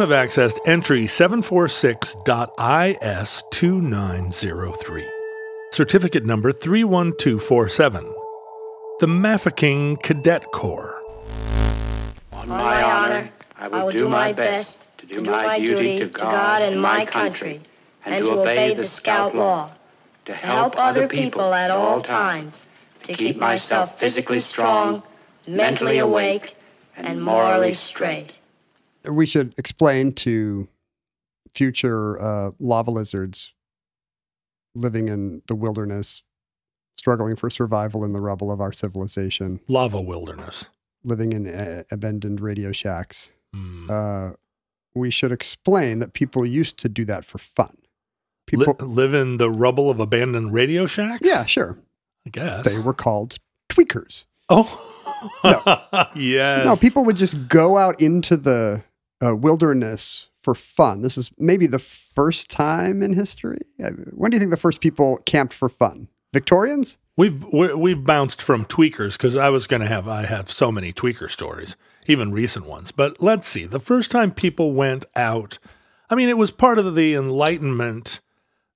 Have accessed entry 746.IS2903. Certificate number 31247. The Mafeking Cadet Corps. On my honor, I will do my best to do my duty to God and my country, and to obey the scout law, to help other people at all times, to keep myself physically strong, mentally awake, and morally straight. We should explain to future uh, lava lizards living in the wilderness, struggling for survival in the rubble of our civilization, Lava Wilderness. living in uh, abandoned radio shacks. Hmm. Uh, we should explain that people used to do that for fun. Li- People, live in the rubble of abandoned radio shacks? yeah, sure. I guess. They were called tweakers. Oh. yes. No, people would just go out into the uh, wilderness for fun. This is maybe the first time in history. Uh, When do you think the first people camped for fun? Victorians? We've we- we've bounced from tweakers because I was going to have I have so many tweaker stories, even recent ones. But let's see. The first time people went out, I mean, it was part of the Enlightenment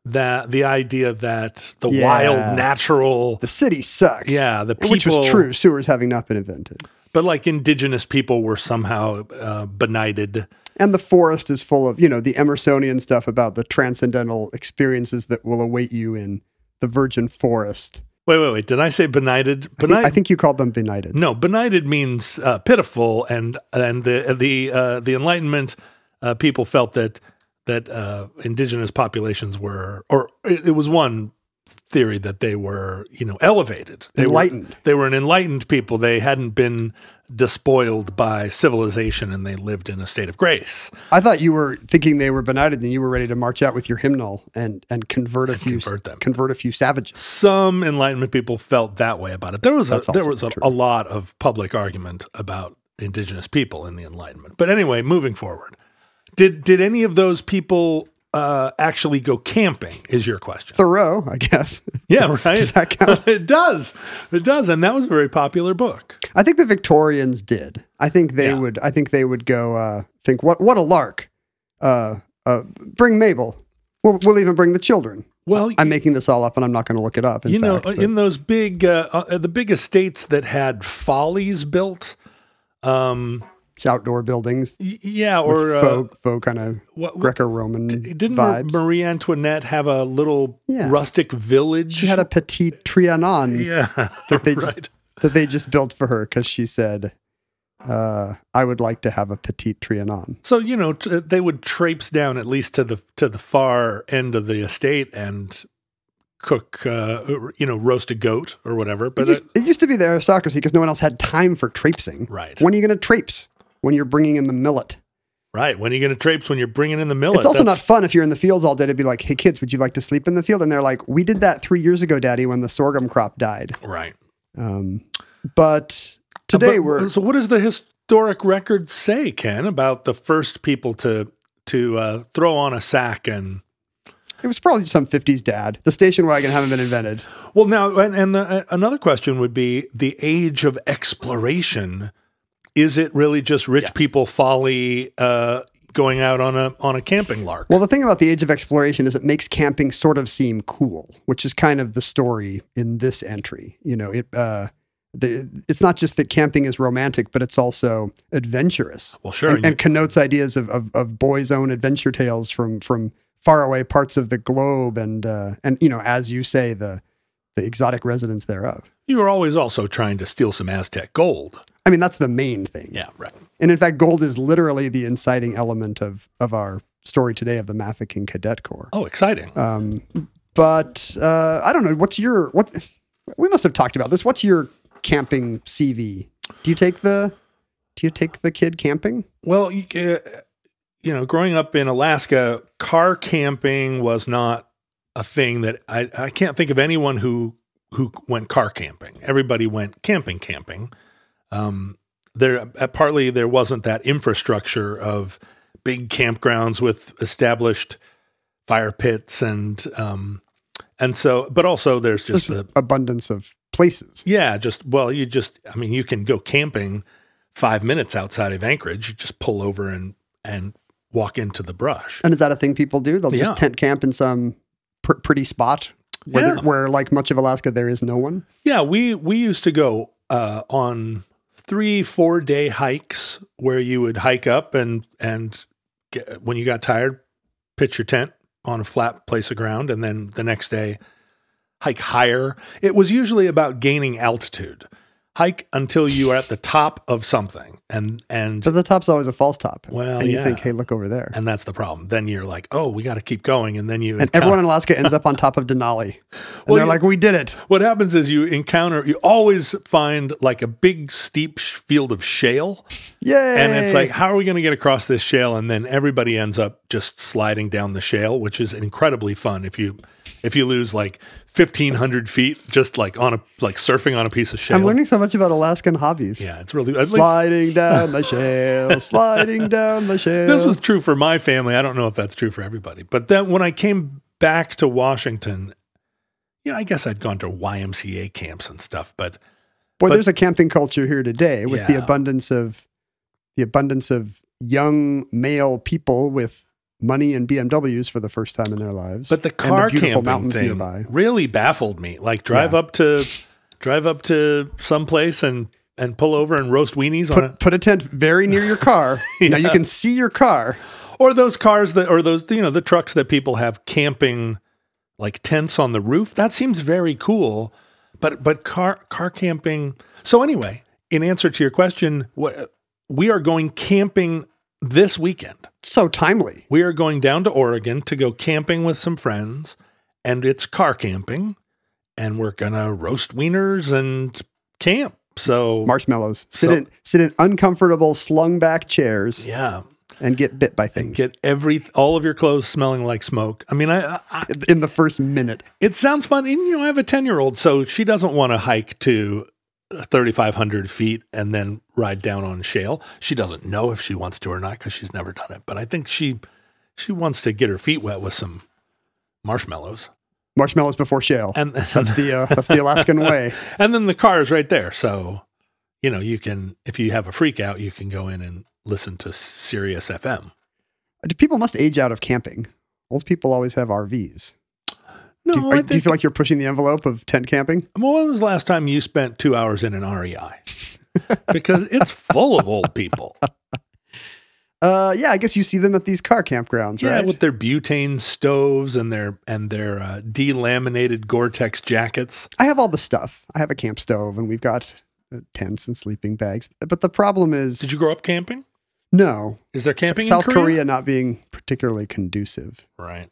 that the idea that the Yeah. wild, natural, The city sucks. Yeah, the which was true. Sewers having not been invented, but like indigenous people were somehow uh, benighted. and the forest is full of you know the Emersonian stuff about the transcendental experiences that will await you in the virgin forest. Wait, wait, wait. Did I say benighted? I think, I think you called them benighted. No, benighted means uh, pitiful, and and the the uh, the Enlightenment uh, people felt that that uh, indigenous populations were, or it was one theory that they were, you know, elevated, they Enlightened. Were, they were an enlightened people. They hadn't been despoiled by civilization, and they lived in a state of grace. I thought you were thinking they were benighted, and you were ready to march out with your hymnal and and convert a few convert them. convert a few savages. Some Enlightenment people felt that way about it. There was a, there was a, a lot of public argument about indigenous people in the Enlightenment. But anyway, moving forward, did did any of those people uh, actually go camping? Is your question? Thoreau, I guess. Yeah, right. Does that count? it does. It does, and that was a very popular book. I think the Victorians did. I think they Yeah. would. I think they would go. Uh, think what? What a lark! Uh, uh, bring Mabel. We'll, we'll even bring the children. Well, I'm making this all up, and I'm not going to look it up. In you know, but- in those big, uh, uh, the big estates that had follies built. Um, it's outdoor buildings, yeah, or uh, faux, faux kind of what- what- Greco-Roman Didn't vibes. Marie Antoinette have a little Yeah. rustic village? she had a petit Trianon yeah, that they right. just, that they just built for her because she said, uh, "I would like to have a petit Trianon." So you know t- they would traipse down at least to the to the far end of the estate and cook, uh, you know, roast a goat or whatever. It But used, uh, it used to be the aristocracy because no one else had time for traipsing. Right. When are you going to traipse? When you're bringing in the millet. right, when are you going to traipse when you're bringing in the millet? It's also not fun if you're in the fields all day to be like, "Hey kids, would you like to sleep in the field?" And they're like, "We did that three years ago, Daddy, when the sorghum crop died." right. Um, but today But- we're so. What does the historic record say, Ken, about the first people to to uh, throw on a sack and it was probably some '50s dad. The station wagon haven't been invented. Well, now, and, and the, uh, another question would be the age of exploration. Is it really just rich Yeah. people folly, uh, going out on a on a camping lark. Well, the thing about the Age of Exploration is it makes camping sort of seem cool, which is kind of the story in this entry. You know, it uh, the, it's not just that camping is romantic, but it's also adventurous. Well, sure, and, and you- and connotes ideas of, of, of boys' own adventure tales from from faraway parts of the globe, and uh, and you know, as you say, the the exotic residents thereof. you were always also trying to steal some Aztec gold. I mean, that's the main thing. Yeah, right. And in fact, gold is literally the inciting element of of our story today of the Mafeking Cadet Corps. Oh, exciting. Um, but uh, I don't know. What's your what? We must have talked about this. What's your camping CV? Do you take the Do you take the kid camping? Well, you, uh, you know, growing up in Alaska, car camping was not a thing that I, I can't think of anyone who who went car camping. Everybody went camping camping. Um, there uh, partly there wasn't that infrastructure of big campgrounds with established fire pits and um, and so but also there's just abundance of places. yeah, just well, you just I mean, you can go camping five minutes outside of Anchorage. You just pull over and and walk into the brush. And is that a thing people do? They'll Yeah. just tent camp in some pr- pretty spot where, there- where, like much of Alaska, there is no one. Yeah, we we used to go uh, on three four day hikes where you would hike up and and get, when you got tired, pitch your tent on a flat place of ground, and then the next day hike higher. It was usually about gaining altitude. Hike until you are at the top of something, and and But the top's always a false top. Well, and you yeah. think, hey, look over there. And, and that's the problem. Then you're like, oh, we got to keep going, and then you everyone in Alaska ends up on top of Denali. And Well, they're you- like, we did it. what happens is you encounter you always find like a big steep sh- field of shale Yay. and it's like how are we going to get across this shale and then everybody ends up just sliding down the shale which is incredibly fun if you if you lose like 1500 feet just like on a like surfing on a piece of shale I'm learning so much about Alaskan hobbies. yeah it's really Sliding down the shale, sliding down the shale. this was true for my family i don't know if that's true for everybody but then when i came back to washington you know i guess i'd gone to ymca camps and stuff but Boy, but- there's a camping culture here today with the abundance of the abundance of young male people with money and BMWs for the first time in their lives. But the car beautiful camping mountains thing nearby. really baffled me. Like drive Yeah. up to drive up to some place and and pull over and roast weenies on Put, a put a tent very near your car. Now you can see your car. or those cars that or those you know the trucks that people have camping like tents on the roof. That seems very cool. But but car car camping. So anyway, in answer to your question, wh- we are going camping this weekend. So timely. We are going down to Oregon to go camping with some friends, and it's car camping, and we're gonna roast wieners and camp. So Marshmallows. Sit So- in sit in uncomfortable slung back chairs yeah, and get bit by things get every all of your clothes smelling like smoke. I mean, I, I in the first minute. it sounds fun. And, you know, I have a ten year old, so she doesn't want to hike to. 3,500 feet and then ride down on shale. She doesn't know if she wants to or not because she's never done it. But I think she she wants to get her feet wet with some marshmallows. Marshmallows before shale. And that's the uh, that's the Alaskan way. and then the car is right there. So, you know, you can, if you have a freak out, you can go in and listen to Sirius FM. People must age out of camping. Old people always have RVs. No, do, you, are- think, do you feel like you're pushing the envelope of tent camping? well, when was the last time you spent two hours in an REI? because it's full of old people. Uh, yeah, I guess you see them at these car campgrounds, Yeah, right? with their butane stoves and their and their uh, delaminated Gore-Tex jackets. I have all the stuff. I have a camp stove, and we've got uh, tents and sleeping bags. But the problem is, Did you grow up camping? no. Is there S- camping in South Korea? Korea not being particularly conducive. Right.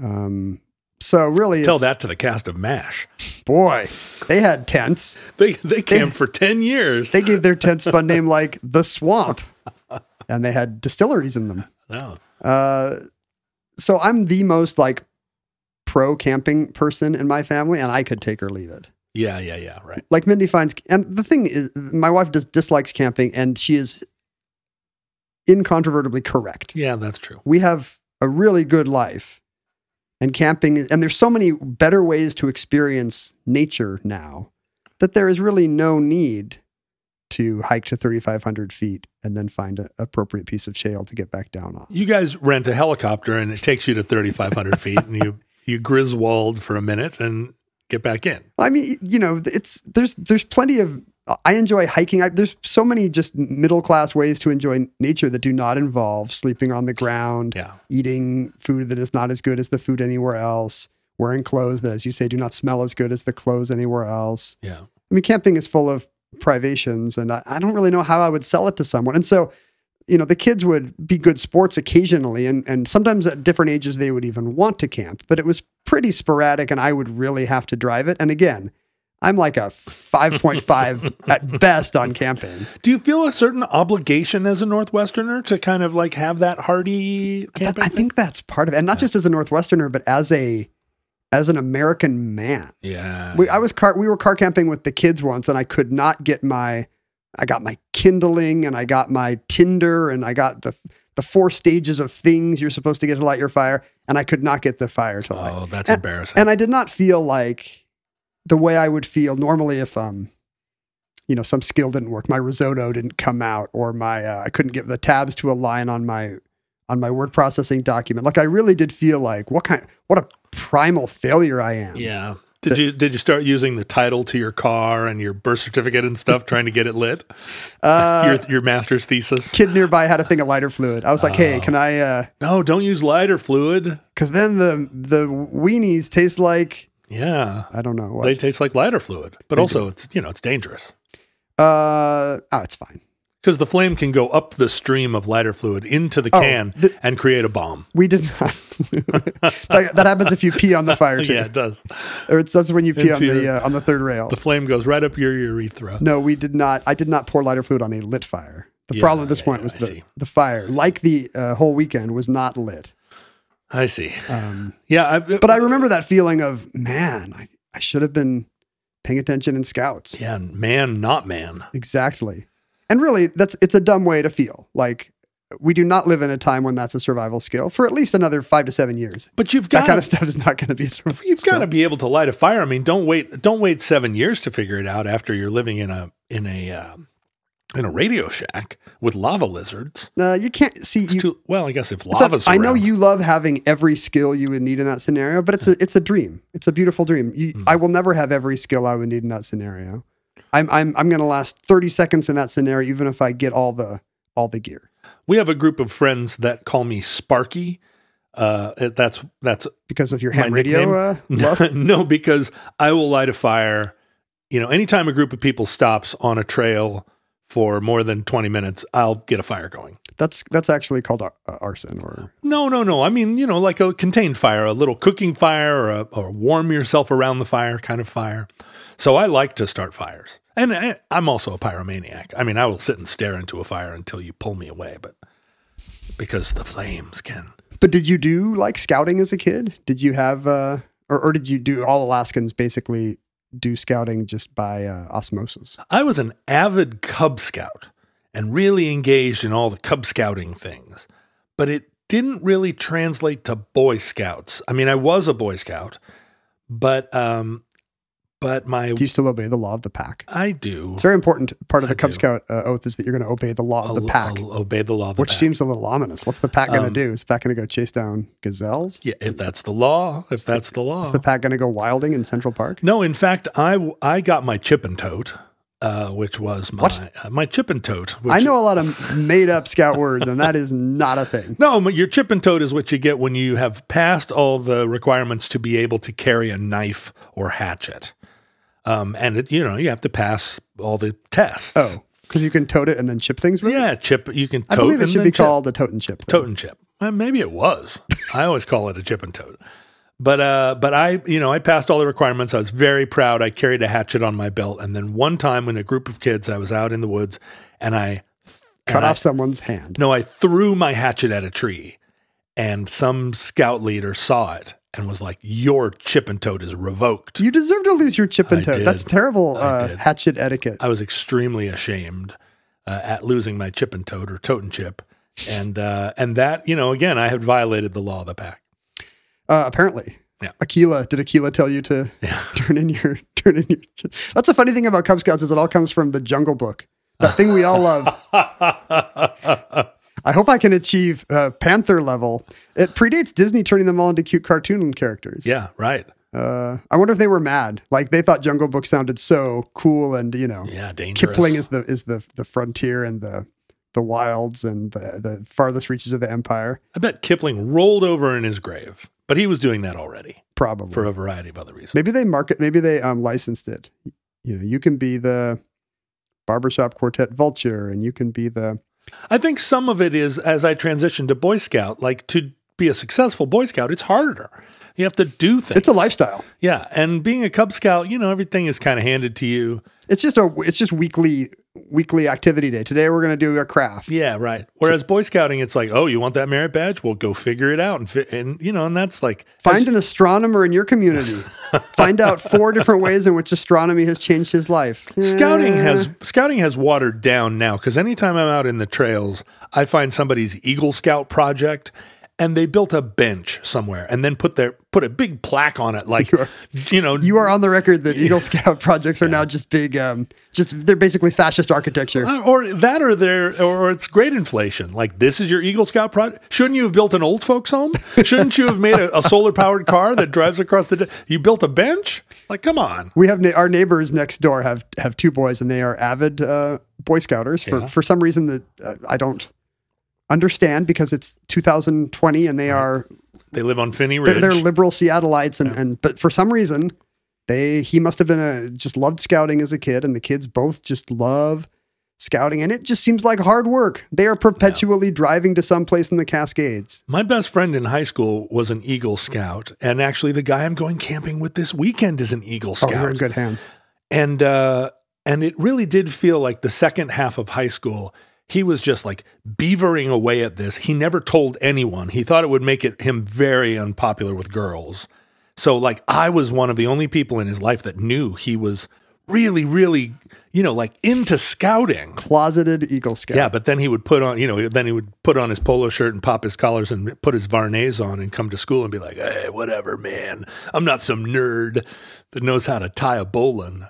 Um, so really, Tell that to the cast of MASH. boy, they had tents. They they camped for ten years. They gave their tents fun name like the Swamp, and they had distilleries in them. no. Uh, so I'm the most like pro camping person in my family, and I could take or leave it. Yeah, yeah, yeah. Right. Like Mindy finds, and the thing is, my wife does dislikes camping, and she is incontrovertibly correct. Yeah, that's true. We have a really good life, and camping, and there's so many better ways to experience nature now that there is really no need to hike to 3,500 feet and then find an appropriate piece of shale to get back down on. You guys rent a helicopter and it takes you to 3,500 feet and you, you Griswold for a minute and get back in. I mean, you know, it's there's there's plenty of I enjoy hiking. I, there's so many just middle class ways to enjoy nature that do not involve sleeping on the ground, Yeah. eating food that is not as good as the food anywhere else, wearing clothes that, as you say, do not smell as good as the clothes anywhere else. Yeah. I mean, camping is full of privations, and I, I don't really know how I would sell it to someone. And so, you know, the kids would be good sports occasionally, and and sometimes at different ages they would even want to camp, but it was pretty sporadic, and I would really have to drive it. And again, I'm like a 5.5 at best on camping. Do you feel a certain obligation as a Northwesterner to kind of like have that hardy That- camping? I think that's part of it, and not just as a Northwesterner, but as a as an American man. yeah. We, I was car. We were car camping with the kids once, and I could not get my. I got my kindling, and I got my tinder, and I got the the four stages of things you're supposed to get to light your fire, and I could not get the fire to light. oh, that's and, embarrassing. And I did not feel like the way I would feel normally if um, you know, some skill didn't work. My risotto didn't come out, or my uh, I couldn't get the tabs to align on my on my word processing document. Like I really did feel like what kind, what a primal failure I am. yeah. Did you did you start using the title to your car and your birth certificate and stuff trying to get it lit? Uh, your your master's thesis? kid nearby had a thing of lighter fluid. I was like, Oh. hey, can I? uh No, don't use lighter fluid. Because then the the weenies taste like Yeah. I don't know what. They taste like lighter fluid, but They also it's you know it's dangerous uh oh, it's fine. because the flame can go up the stream of lighter fluid into the Oh, can the- and create a bomb. We did not. that, that happens if you pee on the fire too. Yeah, it does. Or it's, that's when you pee on the uh, on the third rail. The flame goes right up your urethra. No, we did not. I did not pour lighter fluid on a lit fire. The Yeah, problem at this yeah, point yeah, was I the, see. the fire, like the uh, whole weekend, was not lit. I see. Um, Yeah, I, but I remember that feeling of man, I, I should have been paying attention in scouts. yeah, man, not man. Exactly. And really, that's it's a dumb way to feel. Like we do not live in a time when that's a survival skill for at least another five to seven years. But you've That got kind of stuff is not going to be a survival. You've got to be able to light a fire. I mean, don't wait. Don't wait seven years to figure it out after you're living in a in a um, in a radio shack with lava lizards. Uh, you can't see you. too, well, I guess if it's a- lava's I know you love having every skill you would need in that scenario, but it's a it's a dream. It's a beautiful dream. You, Hmm. I will never have every skill I would need in that scenario. I'm I'm I'm going to last 30 seconds in that scenario, even if I get all the all the gear. We have a group of friends that call me Sparky. Uh, that's that's because of your ham radio uh, love. no, because I will light a fire. You know, anytime a group of people stops on a trail for more than twenty minutes, I'll get a fire going. That's that's actually called ar- arson or No, no, no. I mean, you know, like a contained fire, a little cooking fire or a or warm yourself around the fire kind of fire. So I like to start fires. And I, I'm also a pyromaniac. I mean, I will sit and stare into a fire until you pull me away, but because the flames can. But did you do like scouting as a kid? Did you have uh or, or did you do all Alaskans basically do scouting just by uh, osmosis? I was an avid Cub Scout and really engaged in all the Cub Scouting things, but it didn't really translate to Boy Scouts. I mean, I was a Boy Scout, but um, but my Do you still obey the law of the pack? I do. It's very important part of I the Cub do. Scout uh, oath is that you're going to obey the law of the pack, I'll obey the law of the which pack. seems a little ominous. What's the pack going to Um, do? Is the pack going to go chase down gazelles? yeah, if that's the law, if that's the law. Is the pack going to go wilding in Central Park? no, in fact, I I got my chip and tote, uh, which was my uh, my chip and tote. Which, I know a lot of made up scout words, and that is not a thing. No, your chip and tote is what you get when you have passed all the requirements to be able to carry a knife or hatchet. Um, and it, you know you have to pass all the tests. Oh, because you can tote it and then chip things with it? yeah, chip. You can. I tote believe it and should be chip. called a tote and chip. tote and chip. Well, maybe it was. I always call it a chip and tote. But uh, but I you know I passed all the requirements. I was very proud. I carried a hatchet on my belt, and then one time when a group of kids, I was out in the woods, and I Cut and I- off someone's hand. no, I threw my hatchet at a tree, and some scout leader saw it and was like, "Your chip and tote is revoked." You deserve to lose your chip and I tote. did. That's terrible uh, hatchet etiquette. I was extremely ashamed uh, at losing my chip and tote or tote and chip, and uh, and that you know again I had violated the law of the pack. Uh, apparently. Yeah. Akela, did Akela tell you to Yeah. turn in your turn in your? That's the funny thing about Cub Scouts is it all comes from the Jungle Book. that thing we all love. I hope I can achieve uh, Panther level. It predates Disney turning them all into cute cartoon characters. Yeah, right. Uh, I wonder if they were mad. Like they thought Jungle Book sounded so cool, and you know, Yeah, dangerous. Kipling is the is the the frontier and the the wilds and the the farthest reaches of the empire. I bet Kipling rolled over in his grave, but he was doing that already Probably. for a variety of other reasons. maybe they market. Maybe they um licensed it. You know, you can be the barbershop quartet vulture, and you can be the I think some of it is as I transitioned to Boy Scout, like to be a successful Boy Scout, it's harder. You have to do things. it's a lifestyle. Yeah, and being a Cub Scout, you know, everything is kind of handed to you. It's just a it's just weekly weekly activity day. Today we're going to do a craft. Yeah, right. Whereas Boy Scouting, it's like, oh, you want that merit badge? Well, go figure it out, and fi- and you know, and that's like Find an astronomer in your community. Find out four different ways in which astronomy has changed his life. Scouting Eh. has scouting has watered down now because anytime I'm out in the trails, I find somebody's Eagle Scout project, and they built a bench somewhere and then put their put a big plaque on it, like you know, You are on the record that Eagle Scout projects are now just big, um, just they're basically fascist architecture. Uh, or that, or there, or it's great inflation. Like this is your Eagle Scout project. Shouldn't you have built an old folks home? Shouldn't you have made a, a solar powered car that drives across the? de- You built a bench? Like, come on. We have na- our neighbors next door have have two boys, and they are avid uh, Boy Scouters for Yeah. for some reason that uh, I don't understand because it's 2020 and they are They live on Phinney Ridge. they're, they're liberal Seattleites, and, and but for some reason they he must have been a just loved scouting as a kid, and the kids both just love scouting, and it just seems like hard work. They are perpetually driving to some place in the Cascades. My best friend in high school was an Eagle Scout, and actually, the guy I'm going camping with this weekend is an Eagle Scout. Oh, Scout. you're in good hands. and uh, and it really did feel like the second half of high school. He was just like beavering away at this. He never told anyone. He thought it would make it him very unpopular with girls. So like I was one of the only people in his life that knew he was really, really, you know, like into scouting. Closeted Eagle Scout. Yeah, but then he would put on, you know, then he would put on his polo shirt and pop his collars and put his Vuarnets on and come to school and be like, hey, whatever, man. I'm not some nerd that knows how to tie a bowline.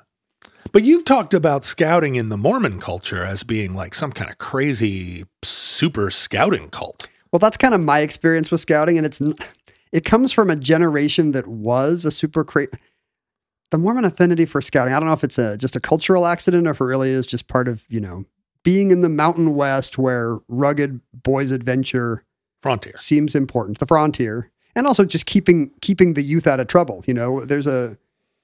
But you've talked about scouting in the Mormon culture as being like some kind of crazy super scouting cult. Well, that's kind of my experience with scouting, and it's it comes from a generation that was a super cra The Mormon affinity for scouting. I don't know if it's a just a cultural accident or if it really is just part of you know being in the Mountain West where rugged boys' adventure Frontier. seems important. The frontier, and also just keeping keeping the youth out of trouble. You know, there's a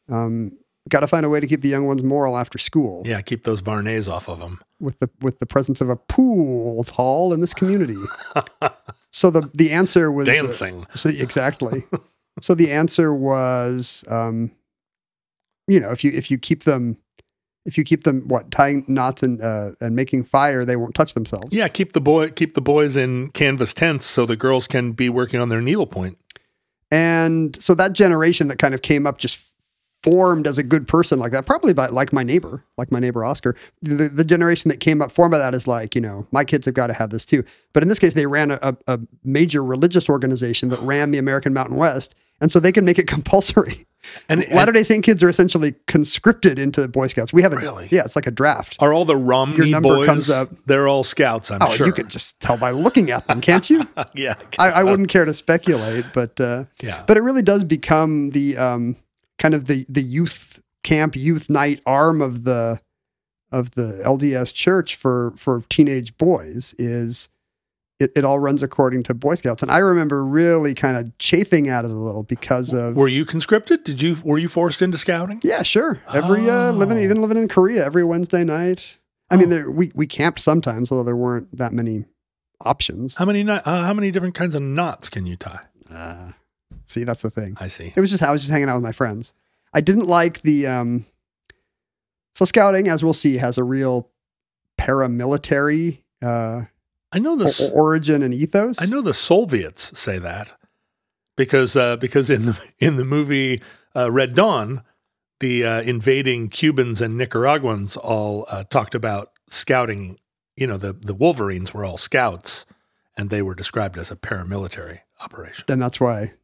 um, got to find a way to keep the young ones moral after school Yeah, keep those Vuarnets off of them. with the with the presence of a pool hall in this community. so the the answer was uh, Dancing. so exactly. so the answer was, um, you know, if you if you keep them, if you keep them what tying knots and uh, and making fire, they won't touch themselves. Yeah, keep the boy keep the boys in canvas tents so the girls can be working on their needlepoint. And so that generation that kind of came up just formed as a good person like that, probably by like my neighbor, like my neighbor Oscar. The, the generation that came up formed by that is like, you know, my kids have got to have this too. But in this case, they ran a, a, major religious organization that ran the American Mountain West. And so they can make it compulsory. And, Latter day Saint kids are essentially conscripted into the Boy Scouts. We haven't, Really? yeah, it's like a draft. are all the Romney Your number boys? comes up. They're all scouts, I'm Oh, sure. you can just tell by looking at them, can't you? yeah. I, I wouldn't care to speculate, but uh, Yeah. but it really does become the um, kind of the the youth camp, youth night arm of the of the LDS Church for for teenage boys. Is it, it all runs according to Boy Scouts, and I remember really kind of chafing at it a little because of Were you conscripted? Did you were you forced into scouting? yeah, sure. Every uh, living Oh. even living in Korea every Wednesday night. I mean, there, we we camped sometimes, although there weren't that many options. How many uh, how many different kinds of knots can you tie? Uh, see, that's the thing. I see. It was just I was just hanging out with my friends. I didn't like the um so scouting, as we'll see, has a real paramilitary uh I know o- the origin and ethos. I know the Soviets say that because uh, because in the in the movie uh, Red Dawn, the uh, invading Cubans and Nicaraguans all uh, talked about scouting. You know, the the Wolverines were all scouts, and they were described as a paramilitary operation. Then that's why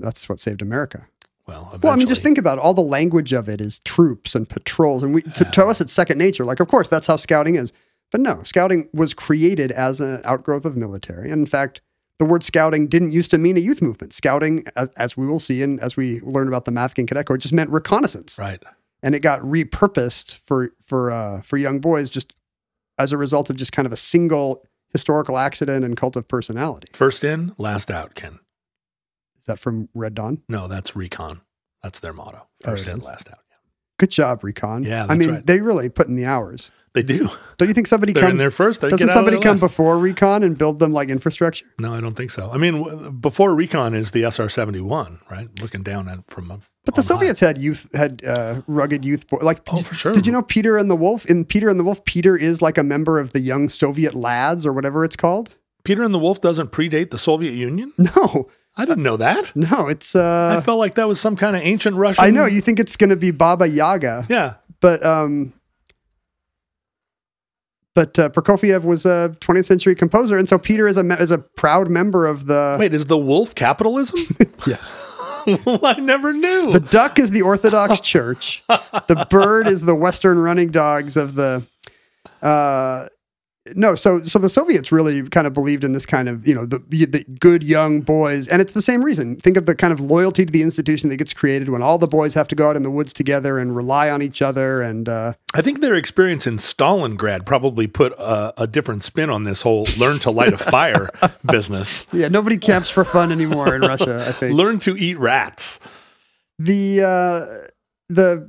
that's what saved America. Well, Well, I mean, just think about it. all the language of it is troops and patrols, and we to, to us it's second nature. Like, of course, that's how scouting is. But no, scouting was created as an outgrowth of military. And in fact, the word scouting didn't used to mean a youth movement. Scouting, as, as we will see and as we learn about the Mafeking Cadet Corps, just meant reconnaissance. Right. And it got repurposed for for uh, for young boys just as a result of just kind of a single historical accident and cult of personality. First in, last out, Ken. Is that from Red Dawn? No, that's recon. That's their motto. Oh, First in, last out. Good job, Recon. Yeah, I mean, right. they really put in the hours. They do. Don't you think somebody They're come in there first. Doesn't somebody come before Recon and build them like infrastructure? No, I don't think so. I mean, w- before recon is the SR seventy one, right? Looking down at from a. But the on high. Soviets had youth had uh, rugged youth like Oh, for sure. Did you know Peter and the Wolf? In Peter and the Wolf, Peter is like a member of the young Soviet lads or whatever it's called. Peter and the Wolf doesn't predate the Soviet Union. No, I didn't know that. no, it's uh I felt like that was some kind of ancient Russian. I know you think it's going to be Baba Yaga, Yeah. but um but uh, Prokofiev was a 20th century composer and so Peter is a me- is a proud member of the Wait, is the wolf capitalism? Yes. I never knew. The duck is the Orthodox Church. The bird is the Western running dogs of the. Uh, no, so so the Soviets really kind of believed in this kind of you know the the good young boys, and it's the same reason. Think of the kind of loyalty to the institution that gets created when all the boys have to go out in the woods together and rely on each other, and uh, I think their experience in Stalingrad probably put a, a different spin on this whole learn to light a fire business. yeah, nobody camps for fun anymore in Russia. I think Learn to eat rats. the uh, the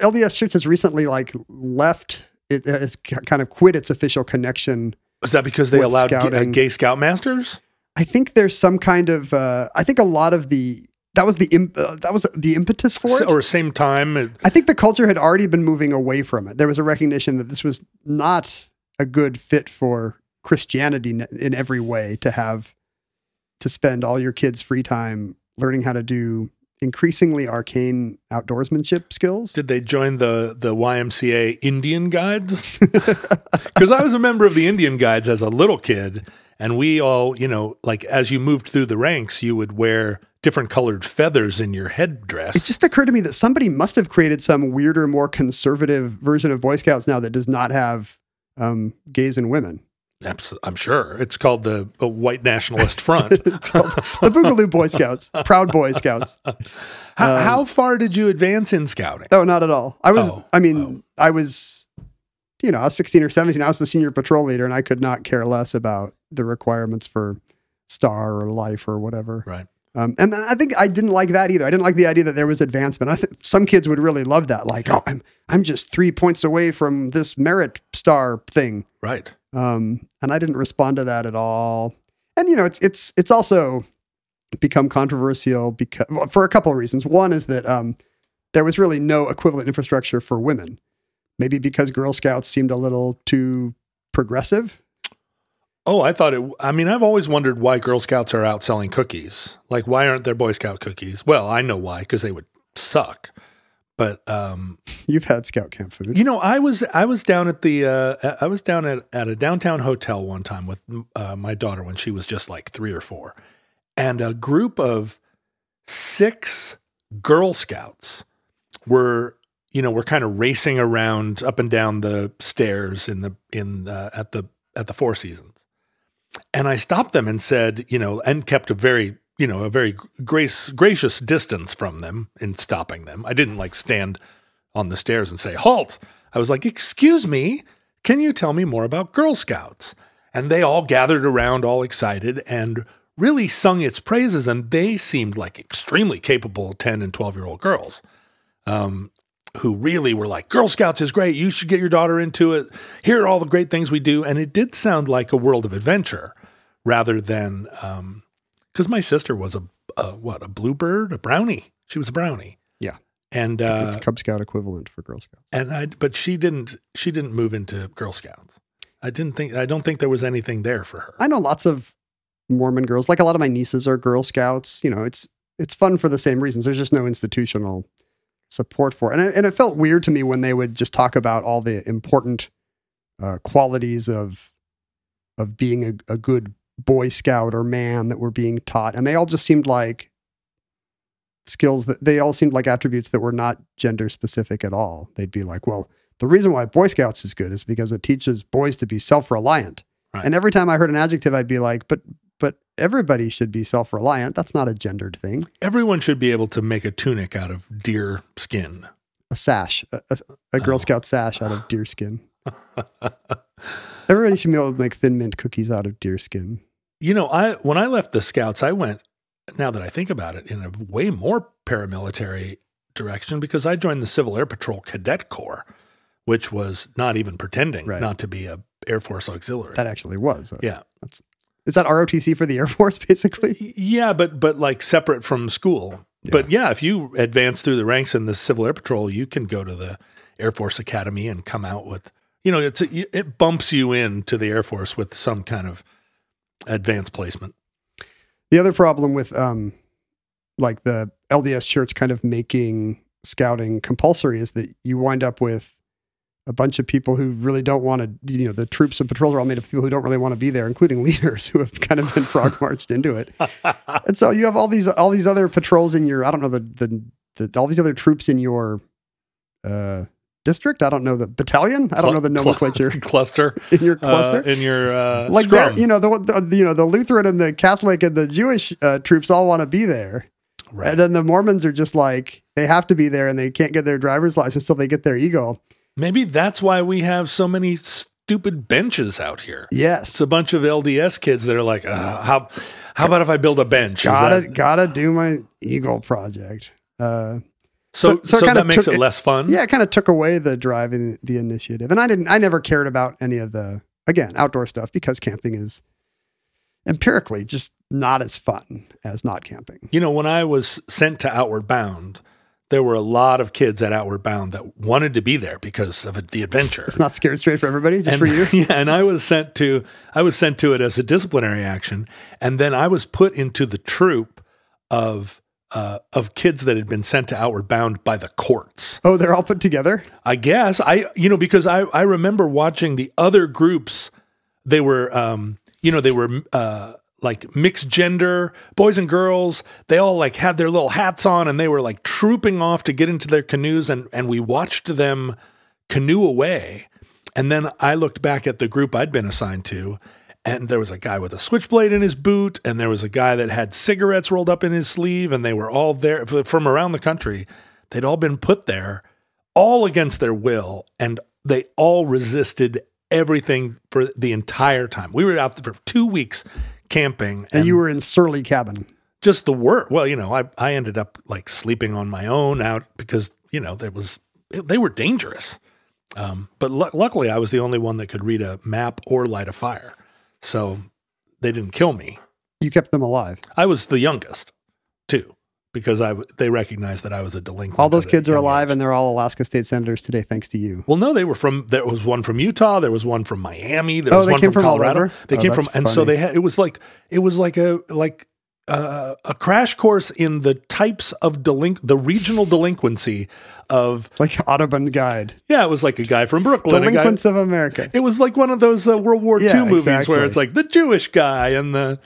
LDS Church has recently like left. It has kind of quit its official connection Is that because they allowed ga- uh, scouting. gay scoutmasters? I think there's some kind of. Uh, I think a lot of the that was the imp, uh, that was the impetus for it. Or same time? uh, I think the culture had already been moving away from it. There was a recognition that this was not a good fit for Christianity in every way to have to spend all your kids' free time learning how to do increasingly arcane outdoorsmanship skills. Did they join the the YMCA Indian Guides? Because I was a member of the Indian Guides as a little kid, and we all, you know, like as you moved through the ranks, you would wear different colored feathers in your headdress. It just occurred to me that somebody must have created some weirder, more conservative version of Boy Scouts now that does not have um, gays and women. I'm sure it's called the White Nationalist Front. The Boogaloo Boy Scouts, Proud Boy Scouts. how, how far did you advance in scouting? No, not at all. I was, Oh, I mean, I was, you know, I was 16 or 17. I was the senior patrol leader and I could not care less about the requirements for star or life or whatever. Right. Um, and I think I didn't like that either. I didn't like the idea that there was advancement. I think some kids would really love that. Like, oh, I'm, I'm just three points away from this merit star thing. Right. Um, and I didn't respond to that at all. And you know, it's it's it's also become controversial because for a couple of reasons. One is that um, there was really no equivalent infrastructure for women. Maybe because Girl Scouts seemed a little too progressive. Oh, I thought it. I mean, I've always wondered why Girl Scouts are out selling cookies. Like, why aren't there Boy Scout cookies? Well, I know why, because they would suck. But um, You've had Scout camp food. you know, I was I was down at the uh, I was down at, at a downtown hotel one time with uh, my daughter when she was just like three or four, and a group of six Girl Scouts were you know were kind of racing around up and down the stairs in the in the, at the at the Four Seasons, and I stopped them and said you know and kept a very you know a very grace gracious distance from them in stopping them. I didn't like stand on the stairs and say halt. I was like, "Excuse me, can you tell me more about Girl Scouts?" And they all gathered around, all excited, and really sung its praises. And they seemed like extremely capable 10 and 12 year old girls um, who really were like, Girl Scouts is great. You should get your daughter into it. Here are all the great things we do. And it did sound like a world of adventure rather than, because my sister was a, a, what, a bluebird, a brownie. She was a brownie. Yeah. And, uh, it's Cub Scout equivalent for Girl Scouts. and I, but she didn't, she didn't move into Girl Scouts. I didn't think, I don't think there was anything there for her. I know lots of Mormon girls. Like a lot of my nieces are Girl Scouts. You know, it's it's fun for the same reasons. There's just no institutional support for it, and it, and it felt weird to me when they would just talk about all the important uh, qualities of of being a, a good Boy Scout or man that were being taught, and they all just seemed like skills that they all seemed like attributes that were not gender specific at all. They'd be like, well. The reason why Boy Scouts is good is because it teaches boys to be self-reliant. Right. And every time I heard an adjective, I'd be like, but but everybody should be self-reliant. That's not a gendered thing. Everyone should be able to make a tunic out of deer skin. A sash, a, a, a Girl Oh. Scout sash out of deer skin. Everybody should be able to make thin mint cookies out of deer skin. You know, I when I left the scouts, I went now that I think about it in a way more paramilitary direction because I joined the Civil Air Patrol Cadet Corps, which was not even pretending Right. not to be a Air Force auxiliary. That actually was. yeah. Is that ROTC for the Air Force, basically? Yeah, but but like separate from school. But yeah, if you advance through the ranks in the Civil Air Patrol, you can go to the Air Force Academy and come out with, you know, it's it bumps you into the Air Force with some kind of advanced placement. The other problem with um, like the LDS Church kind of making scouting compulsory is that you wind up with a bunch of people who really don't want to. You know, the troops and patrols are all made of people who don't really want to be there, including leaders who have kind of been frog marched into it. And so you have all these all these other patrols in your. I don't know the the, the all these other troops in your uh, district. I don't know the battalion. I don't know the Cl- nomenclature cluster in your uh, cluster. in your uh, like scrum. you know the, the you know the Lutheran and the Catholic and the Jewish uh, troops all want to be there, Right. and then the Mormons are just like they have to be there and they can't get their driver's license until they get their eagle. Maybe that's why we have so many stupid benches out here. It's Yes, a bunch of LDS kids that are like, uh, how how about if I build a bench? Gotta that- gotta do my eagle project. Uh, so so- so kind that of makes took it it- less fun. yeah, it kind of took away the drive and the initiative, and I didn't. I never cared about any of the again outdoor stuff because camping is empirically just not as fun as not camping. You know, when I was sent to Outward Bound, there were a lot of kids at Outward Bound that wanted to be there because of the adventure. It's not scared straight for everybody, just and, for you. Yeah, and I was sent to I was sent to it as a disciplinary action, and then I was put into the troop of uh, of kids that had been sent to Outward Bound by the courts. Oh, they're all put together. I guess I you know because I I remember watching the other groups. They were um you know they were uh like mixed gender boys and girls. They all like had their little hats on and they were like trooping off to get into their canoes and and we watched them canoe away. And then I looked back at the group I'd been assigned to. And there was a guy with a switchblade in his boot, and there was a guy that had cigarettes rolled up in his sleeve, and they were all there from around the country. They'd all been put there all against their will, and they all resisted everything for the entire time. We were out there for two weeks camping, and you were in Surly Cabin. just the work. Well, you know, I I ended up like sleeping on my own out because you know there was they were dangerous. Um, but lu- luckily, I was the only one that could read a map or light a fire, so they didn't kill me. You kept them alive. I was the youngest too because I w- they recognized that I was a delinquent. All those kids are alive, and they're all Alaska state senators today, thanks to you. Well, no, they were from. There was one from Utah. There was one from Miami. There Oh, was they one came from from all Colorado. over? They Oh, came from, and so they had. It was like it was like a like uh, a crash course in the types of delinq the regional delinquency of Like Audubon Guide, yeah. It was like a guy from Brooklyn. a guy- Delinquents of America. it was like one of those uh, World War Yeah, II movies exactly. where it's like the Jewish guy and the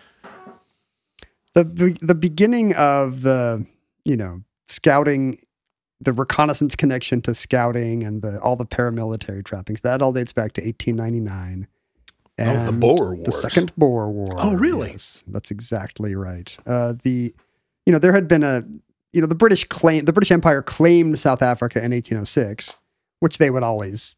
the be- the beginning of the you know scouting the reconnaissance connection to scouting and the all the paramilitary trappings that all dates back to 1899 Oh, the and Boer the second Boer War Oh, really? yes, that's exactly right uh, the you know there had been a you know the British claim the British Empire claimed South Africa in 1806 which they would always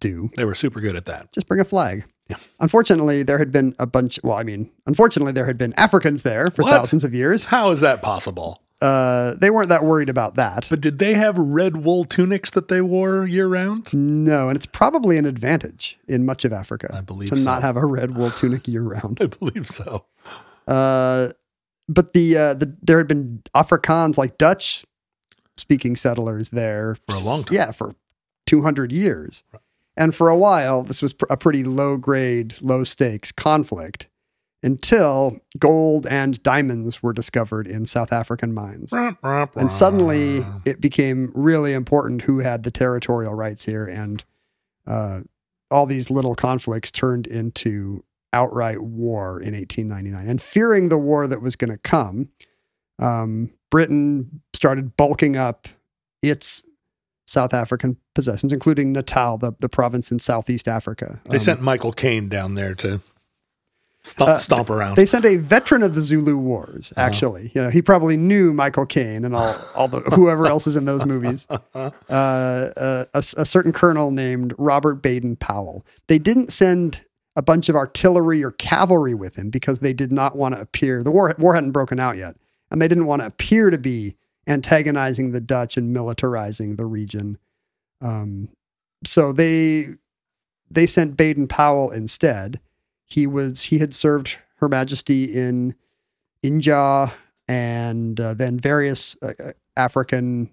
do they were super good at that. just bring a flag. Yeah. Unfortunately, there had been a bunch. Well, I mean, unfortunately, there had been Africans there for What? thousands of years. How is that possible? Uh, they weren't that worried about that. But did they have red wool tunics that they wore year round? no, and it's probably an advantage in much of Africa I believe to so. not have a red wool tunic year round. I believe so. Uh, but the uh, the there had been Afrikaans, like Dutch speaking settlers there For a long time. Yeah, for two hundred years, and for a while, this was pr- a pretty low grade, low stakes conflict until gold and diamonds were discovered in South African mines. And suddenly it became really important who had the territorial rights here. And uh, all these little conflicts turned into outright war in 1899. And fearing the war that was going to come, um, Britain started bulking up its South African possessions, including Natal, the, the province in Southeast Africa. They Um, sent Michael Caine down there to stomp, Uh, stomp around. They sent a veteran of the Zulu Wars. Uh-huh. Actually, you know, he probably knew Michael Caine and all, all the whoever else is in those movies. Uh, uh, a, a certain colonel named Robert Baden Powell. They didn't send a bunch of artillery or cavalry with him because they did not want to appear. The war war hadn't broken out yet, and they didn't want to appear to be antagonizing the Dutch and militarizing the region. Um, so they they sent Baden Powell instead. He was he had served Her Majesty in Inja and uh, then various uh, uh, African,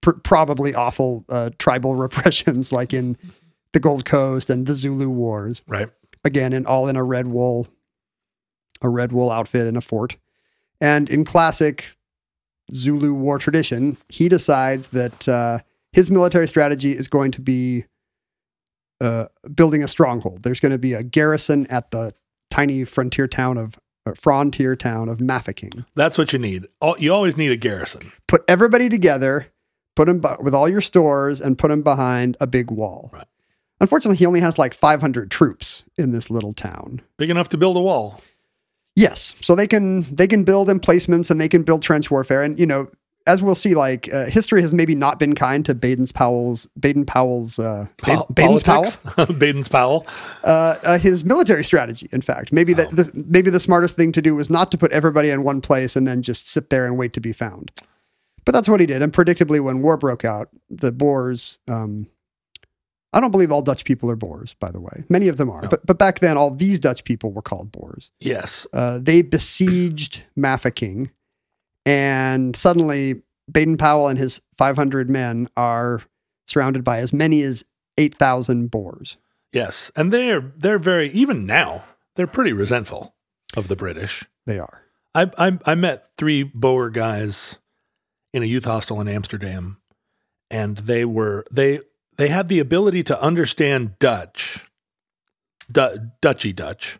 pr- probably awful uh, tribal repressions, like in the Gold Coast and the Zulu Wars. right. Again, in all in a red wool, a red wool outfit in a fort. And in classic Zulu war tradition, he decides that uh, his military strategy is going to be uh, building a stronghold. There's going to be a garrison at the tiny frontier town of uh, frontier town of Mafeking. That's what you need. All, you always need a garrison. Put everybody together, put them with all your stores, and put them behind a big wall. Right. Unfortunately, he only has like 500 troops in this little town. Big enough to build a wall. Yes, so they can they can build emplacements and they can build trench warfare, and you know, as we'll see, like uh, history has maybe not been kind to Baden's Powell's Baden Powell's uh, Ba- Po- Baden's Powell. Baden's Powell. uh, uh, his military strategy. In fact, maybe that the, maybe the smartest thing to do was not to put everybody in one place and then just sit there and wait to be found. But that's what he did. And predictably, when war broke out, the Boers. Um, I don't believe all Dutch people are Boers, by the way. Many of them are, No. but but back then, all these Dutch people were called Boers. Yes. Uh, they besieged Mafeking, and suddenly Baden Powell and his 500 men are surrounded by as many as 8,000 Boers. Yes. And they're they're very even now, they're pretty resentful of the British. They are. I I, I met three Boer guys in a youth hostel in Amsterdam, and they were they they had the ability to understand Dutch, du- Dutchy Dutch,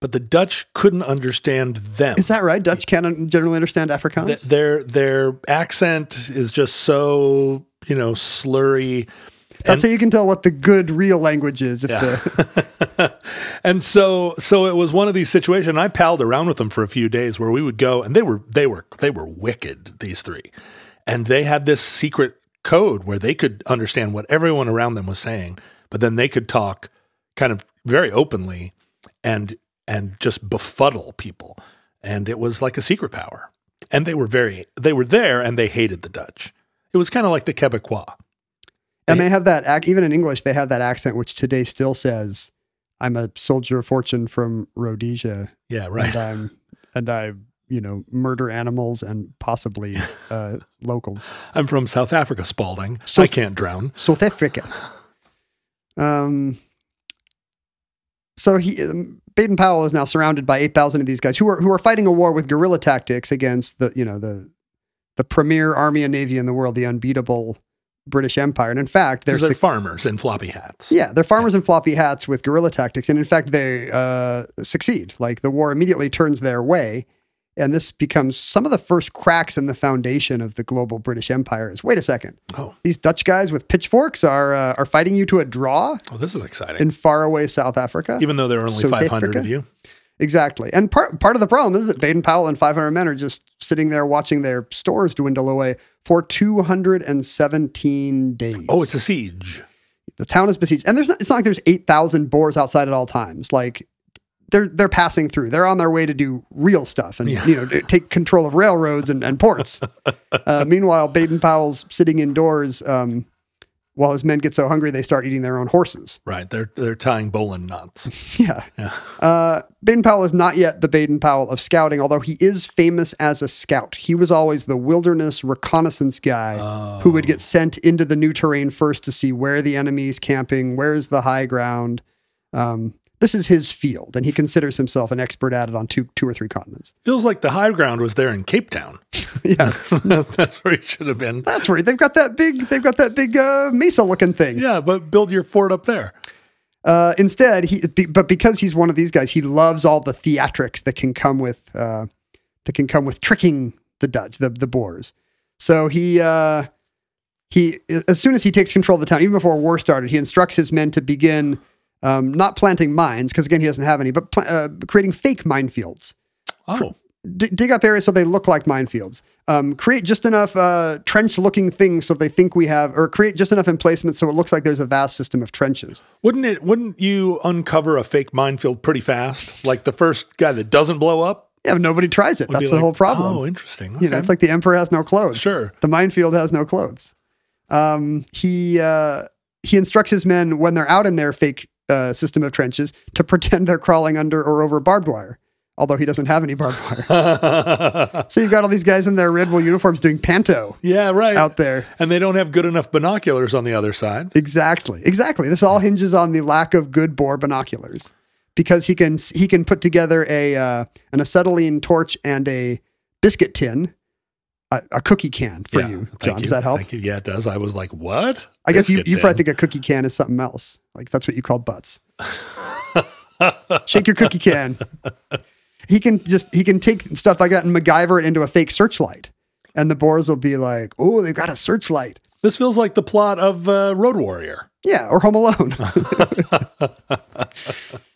but the Dutch couldn't understand them. Is that right? Dutch can't generally understand Th- Afrikaans. their their accent is just so you know slurry. That's how you can tell what the good real language is. If Yeah. the and so so it was one of these situations. I palled around with them for a few days where we would go, and they were they were they were wicked. These three, and they had this secret code where they could understand what everyone around them was saying, but then they could talk kind of very openly and and just befuddle people. And it was like a secret power. And they were very they were there, and they hated the Dutch. It was kind of like the Quebecois. and they have that ac- even in English they have that accent which today still says, "I'm a soldier of fortune from Rhodesia, Yeah, right. and I'm and I you know murder animals and possibly uh, locals." I'm from South Africa, Spalding. So- I can't drown. South Africa. Um. So he, um, Baden Powell is now surrounded by eight thousand of these guys who are who are fighting a war with guerrilla tactics against the you know the the premier army and navy in the world, the unbeatable British Empire. And in fact, they're farmers in floppy hats. yeah, they're farmers in floppy hats with guerrilla tactics, and in fact, they uh, succeed. Like the war immediately turns their way, and this becomes some of the first cracks in the foundation of the global British Empire. Is wait a second, Oh, these Dutch guys with pitchforks are uh, are fighting you to a draw Oh, this is exciting. in faraway South Africa. Even though there are only South 500 Africa? of you. exactly, and part part of the problem is that Baden Powell and 500 men are just sitting there watching their stores dwindle away for 217 days. Oh, it's a siege. the town is besieged, and there's not, it's not like there's 8,000 Boers outside at all times. Like they're they're passing through. They're on their way to do real stuff and Yeah. you know take control of railroads and, and ports. uh, meanwhile, Baden Powell's sitting indoors um, while his men get so hungry they start eating their own horses. Right. They're they're tying bowline knots. Yeah. Yeah. Uh, Baden Powell is not yet the Baden Powell of scouting, although he is famous as a scout. He was always the wilderness reconnaissance guy who would get sent into the new terrain first to see where the enemy's camping, where's the high ground. Um, this is his field, and he considers himself an expert at it on two, two or three continents. Feels like the high ground was there in Cape Town. Yeah, That's where he should have been. that's where they've got that big. They've got that big uh, mesa-looking thing. Yeah, but build your fort up there. Uh, instead, he be, but because he's one of these guys, he loves all the theatrics that can come with uh, that can come with tricking the Dutch, the the Boers. So he uh, he as soon as he takes control of the town, even before war started, he instructs his men to begin um, not planting mines because again he doesn't have any, but pla- uh, creating fake minefields. Oh, D- dig up areas so they look like minefields. Um, create just enough uh, trench-looking things so they think we have, or create just enough emplacements so it looks like there's a vast system of trenches. wouldn't it? Wouldn't you uncover a fake minefield pretty fast? Like the first guy that doesn't blow up. Yeah, but nobody tries it. would That's the like, whole problem. Oh, interesting. You know, it's like the emperor has no clothes. Sure. The minefield has no clothes. Um, he uh, he instructs his men when they're out in their fake uh, system of trenches to pretend they're crawling under or over barbed wire. Although he doesn't have any barbed wire. so you've got all these guys in their red wool uniforms doing panto yeah, right. out there. and they don't have good enough binoculars on the other side. Exactly. Exactly. This all hinges on the lack of good Boer binoculars because he can he can put together a uh, an acetylene torch and a biscuit tin, a, a cookie can for Yeah, you, John. you, Does that help? Thank you. Yeah, it does. I was like, what? I guess you, you probably think a cookie can is something else. Like that's what you call butts. Shake your cookie can. He can just he can take stuff like that and MacGyver it into a fake searchlight. And the Boers will be like, oh, they've got a searchlight. This feels like the plot of uh, Road Warrior. Yeah, or Home Alone.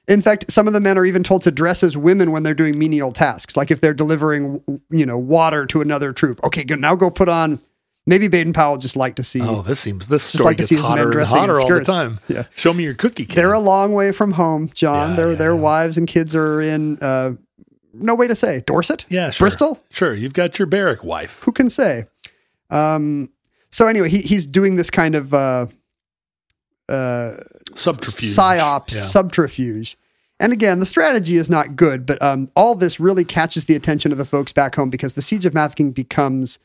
In fact, some of the men are even told to dress as women when they're doing menial tasks, like if they're delivering, you know, water to another troop. Okay, good. Now go put on. Maybe Baden Powell just like to see. Oh, this seems this Just story like to gets see hotter and dressing in hotter all the time. Yeah. Show me your cookie can. They're a long way from home, John. Yeah, their yeah, their yeah. wives and kids are in. Uh, no way to say Dorset. yeah, sure. Bristol. Sure, you've got your barrack wife. Who can say? Um, so anyway, he, he's doing this kind of uh, uh, Subterfuge. psyops subterfuge. And again, the strategy is not good, but um, all this really catches the attention of the folks back home because the siege of Mafeking becomes,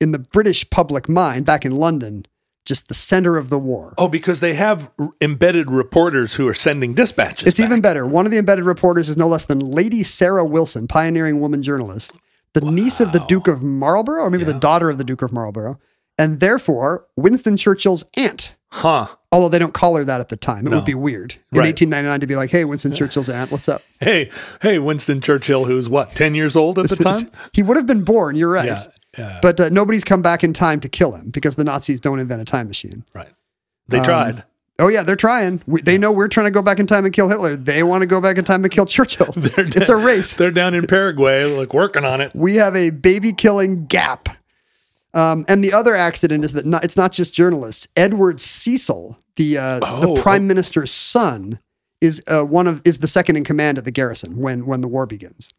in the British public mind back in London, just the center of the war. Oh, because they have r- embedded reporters who are sending dispatches. It's even better. One of the embedded reporters is no less than Lady Sarah Wilson, pioneering woman journalist, the niece of the Duke of Marlborough, or maybe the daughter of the Duke of Marlborough, and therefore Winston Churchill's aunt. Huh. Although they don't call her that at the time. It No. would be weird in Right. 1899 to be like, hey, Winston Churchill's aunt, what's up? Hey, hey, Winston Churchill, who's what, 10 years old at the time? he would have been born, you're right. Yeah, But uh, nobody's come back in time to kill him because the Nazis don't invent a time machine. Right. They Um, tried. Oh, yeah, they're trying. We, they know we're trying to go back in time and kill Hitler. They want to go back in time and kill Churchill. it's a race. They're down in Paraguay, like working on it. we have a baby killing gap. Um, and the other accident is that not, it's not just journalists. Edward Cecil, the uh, the Oh, prime minister's son, is uh, one of is the second in command at the garrison when when the war begins.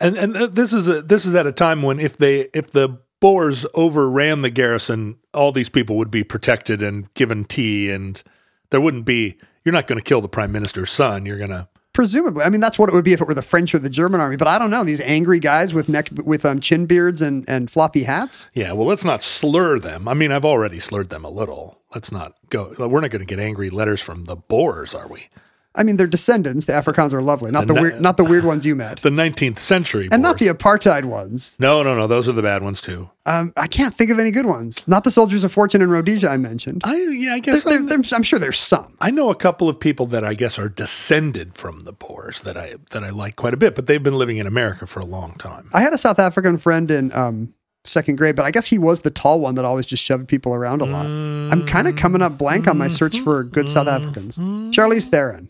And and this is a, this is at a time when if they if the Boers overran the garrison, all these people would be protected and given tea, and there wouldn't be. You're not going to kill the prime minister's son. You're going to. Presumably, I mean that's what it would be if it were the French or the German army. But I don't know these angry guys with neck with um, chin beards and and floppy hats. Yeah, well, let's not slur them. I mean, I've already slurred them a little. Let's not go. We're not going to get angry letters from the Boers, are we? I mean, they're descendants. The Afrikaners, are lovely, not the, ne- weird, not the weird ones you met, The 19th century, and not the apartheid ones. No, no, no. Those are the bad ones too. Um, I can't think of any good ones. Not the soldiers of fortune in Rhodesia I mentioned. I yeah, I guess there, I'm, there's- I'm sure there's some. I know a couple of people that I guess are descended from the Boers that I that I like quite a bit, but they've been living in America for a long time. I had a South African friend in um, second grade, but I guess he was the tall one that always just shoved people around a lot. I'm kind of coming up blank on my search for good South Africans. Charlize Theron.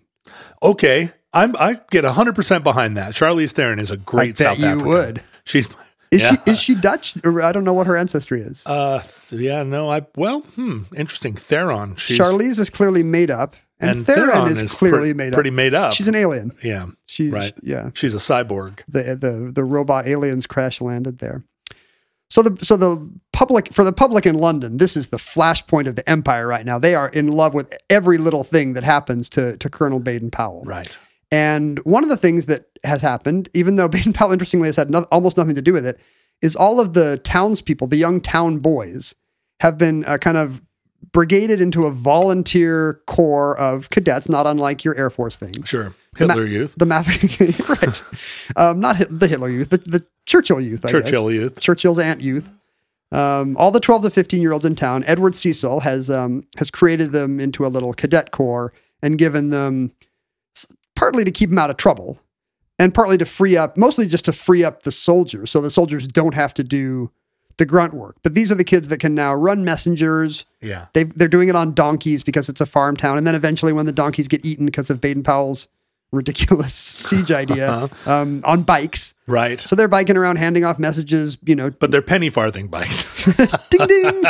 Okay, I'm I get hundred percent behind that. Charlize Theron is a great bet South you African. would. She's Is yeah. she is she Dutch? Or I don't know what her ancestry is. Uh, yeah, no, I well, hmm, interesting. Theron, she's, Charlize is clearly made up, and, and Theron, is, clearly pre- made up. pretty made up. She's an alien. yeah, She, right. yeah. She's a cyborg. the the the robot aliens crash landed there. So the so the public for the public in London, this is the flashpoint of the empire right now. They are in love with every little thing that happens to to Colonel Baden Powell. Right. And one of the things that has happened, even though Baden Powell interestingly has had no, almost nothing to do with it, is all of the townspeople, the young town boys, have been uh, kind of brigaded into a volunteer corps of cadets, not unlike your Air Force thing. Sure. Hitler Youth. The map, right? Um, not Hit- the Hitler Youth, the, the Churchill Youth. I Churchill guess. Youth. Churchill's Aunt Youth. Um, all the twelve to fifteen year olds in town. Edward Cecil has um, has created them into a little cadet corps and given them partly to keep them out of trouble, and partly to free up, mostly just to free up the soldiers, so the soldiers don't have to do the grunt work. But these are the kids that can now run messengers. Yeah. They they're doing it on donkeys because it's a farm town, and then eventually when the donkeys get eaten because of Baden Powell's ridiculous siege idea, um, on bikes. Right. So they're biking around handing off messages, you know, but they're penny farthing bikes. ding ding.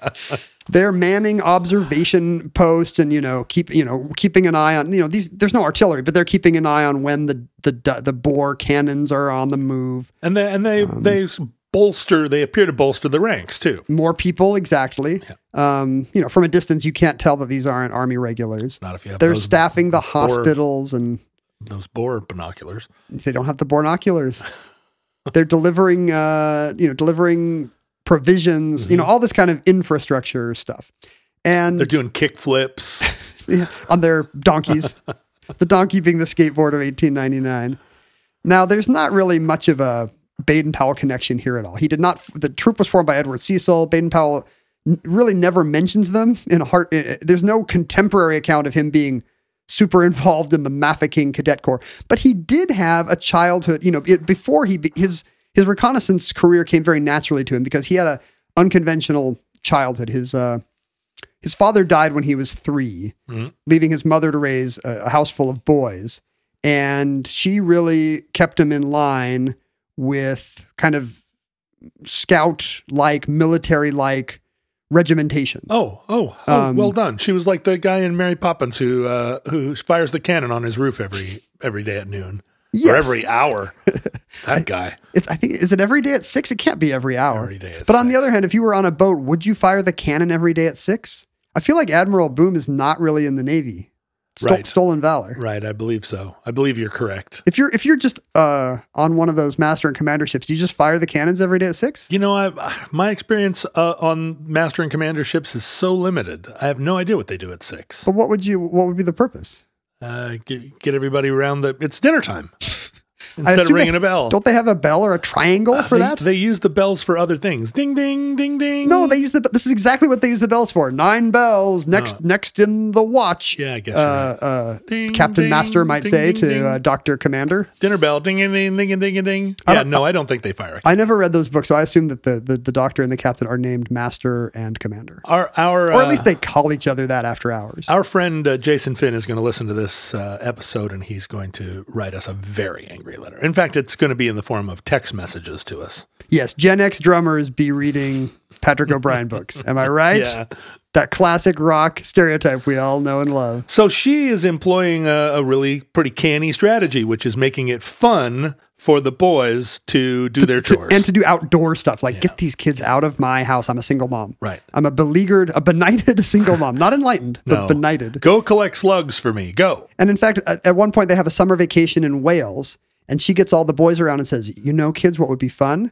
they're manning observation posts and you know keep you know keeping an eye on you know these. There's no artillery, but they're keeping an eye on when the the the Boer cannons are on the move. and they and they Um, they bolster. They appear to bolster the ranks too. More people, exactly. Um, you know, from a distance, you can't tell that these aren't army regulars. Not if you have They're staffing the hospitals and those Boer binoculars. they don't have the binoculars. They're delivering, uh, you know, delivering provisions, you know, all this kind of infrastructure stuff. And They're doing kick flips. on their donkeys. the donkey being the skateboard of 1899. Now, there's not really much of a Baden Powell connection here at all. He did not. The troop was formed by Edward Cecil. Baden Powell really never mentions them in a heart. There's no contemporary account of him being super involved in the Mafeking Cadet Corps, but he did have a childhood. You know, it, before he his his reconnaissance career came very naturally to him because he had a unconventional childhood. His uh, his father died when he was 3 leaving his mother to raise a, a house full of boys. And she really kept him in line with kind of scout like, military like regimentation. Oh, oh, oh Um, well done. She was like the guy in Mary Poppins who uh, who fires the cannon on his roof every every day at noon Yes. or every hour. That guy. It's I think is it every day at six? It can't be every hour. Every day but on the other hand, if you were on a boat, would you fire the cannon every day at six? I feel like Admiral Boom is not really in the Navy. Right. Stolen valor. Right, I believe so. I believe you're correct. If you're if you're just uh, on one of those master and commander ships, do you just fire the cannons every day at six? You know, I my experience uh, on master and commander ships is so limited. I have no idea what they do at six. But what would you? What would be the purpose? Uh, get, get everybody around the. It's dinner time. Instead of assume they- ringing a bell, Don't they have a bell or a triangle for they, that? they use the bells for other things. Ding ding ding ding. no, they use the. This is exactly what they use the bells for. Nine bells next next in the watch. Yeah, I guess Uh, you're uh, Ding, Captain ding, Master might ding, say to uh, Doctor Commander. dinner bell. Ding ding ding ding ding ding. Yeah, no, I don't think they fire. I never read those books, so I assume that the, the, the Doctor and the Captain are named Master and Commander, Our our or at uh, least they call each other that after hours. Our friend uh, Jason Finn is going to listen to this uh, episode and he's going to write us a very angry letter. In fact, it's going to be in the form of text messages to us. yes, Gen X drummers be reading Patrick O'Brian books. Am I right? Yeah. That classic rock stereotype we all know and love. So she is employing a, a really pretty canny strategy, which is making it fun for the boys to do their to- chores. and to do outdoor stuff like get these kids out of my house. I'm a single mom. Right. I'm a beleaguered, a benighted single mom, not enlightened, but benighted. Go collect slugs for me. Go. And in fact, at, at one point they have a summer vacation in Wales, and she gets all the boys around and says, "You know, kids, what would be fun?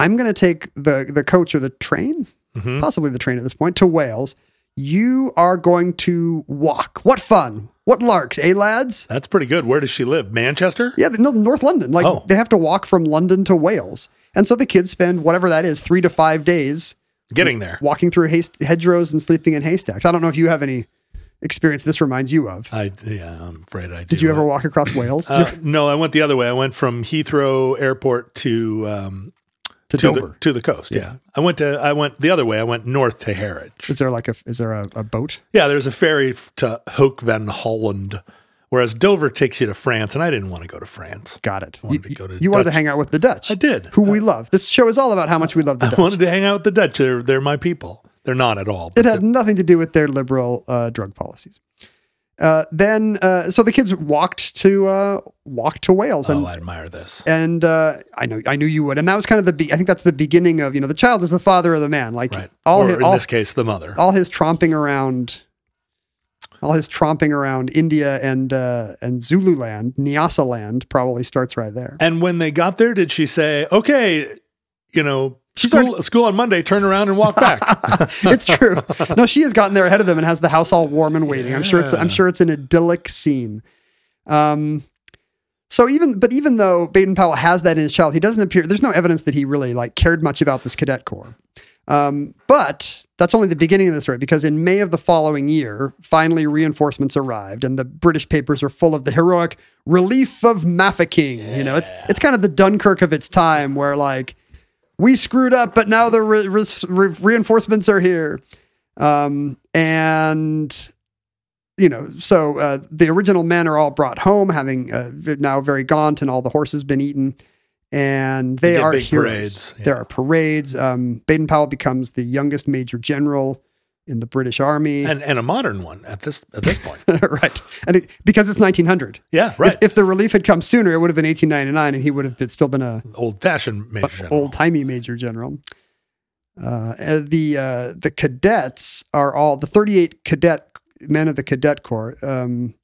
I'm going to take the the coach or the train, Mm-hmm. possibly the train at this point, to Wales. You are going to walk. What fun! What larks, eh, lads? That's pretty good. Where does she live? Manchester? Yeah, no, North London. Like Oh. they have to walk from London to Wales, and so the kids spend whatever that is, three to five days Getting there. walking through haste, hedgerows and sleeping in haystacks. I don't know if you have any experience this reminds you of. I yeah, I'm afraid I Did you ever walk across Wales Uh, no, I went the other way. I went from Heathrow Airport to um, to to Dover? the, to the coast. Yeah. I went to I went the other way. I went north to Harwich. is there like a is there a, a boat? Yeah, there's a ferry to Hoek van Holland, whereas Dover takes you to France, and I didn't want to go to France. Got it. You, wanted to go to you wanted to hang out with the Dutch. I did. Who we love. This show is all about how much we love the Dutch. I wanted to hang out with the Dutch. They're, they're my people. They're not at all. it had nothing to do with their liberal uh, drug policies. Uh, then, uh, so the kids walked to uh, walked to Wales, and oh, I admire this. and uh, I know I knew you would, and that was kind of the be- I think that's the beginning of you know the child is the father of the man, like Right. all or his, in all, this case, the mother. all his tromping around, all his tromping around India and uh, and Zululand, Nyasaland probably starts right there. And when they got there, did she say, "Okay, you know, She's school, already- school on Monday, turn around and walk back"? it's true. No, she has gotten there ahead of them and has the house all warm and waiting. I'm sure it's I'm sure it's an idyllic scene. Um, so even but even though Baden Powell has that in his child, he doesn't appear. There's no evidence that he really like cared much about this cadet corps. Um, but that's only the beginning of the story because in May of the following year, finally reinforcements arrived, and the British papers are full of the heroic relief of Mafeking. You know, it's it's kind of the Dunkirk of its time, where like we screwed up, but now the re- re- re- reinforcements are here. Um, and you know, so uh, the original men are all brought home, having uh, now very gaunt, and all the horses been eaten, and they are heroes. parades, yeah. There are parades. Um, Baden Powell becomes the youngest major general in the British Army, and and a modern one at this at this point. right? And it, because it's 1900, Yeah, right. If, if the relief had come sooner, it would have been 1899, and he would have been, still been a Old fashioned major general. old timey major general. Uh, the uh, the cadets are all the 38 cadet men of the cadet corps. Um,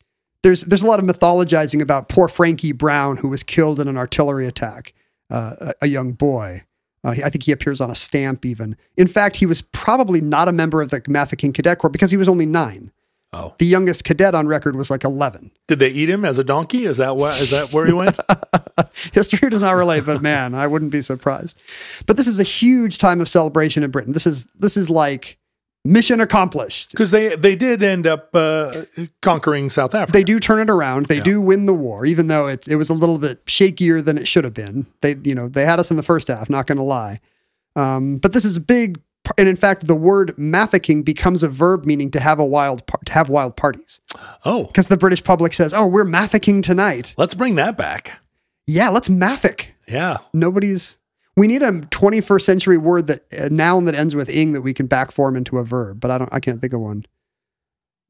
there's there's a lot of mythologizing about poor Frankie Brown who was killed in an artillery attack. Uh, a, a young boy. Uh, I think he appears on a stamp even. In fact, he was probably not a member of the Mafeking Cadet Corps because he was only nine. Oh, The youngest cadet on record was like 11. did they eat him as a donkey? Is that what? Is that where he went? History does not relate, but man, I wouldn't be surprised. But this is a huge time of celebration in Britain. This is this is like mission accomplished. Because they they did end up uh, conquering South Africa. They do turn it around. They do win the war, even though it's it was a little bit shakier than it should have been. They you know they had us in the first half. Not going to lie. Um, but this is a big, and in fact, the word "mafficking" becomes a verb meaning to have a wild par- to have wild parties oh, because the British public says, "Oh, we're mafficking tonight." let's bring that back. Yeah, let's maffick. Yeah. nobody's we need a 21st century word that a noun that ends with ing that we can back form into a verb but i don't i can't think of one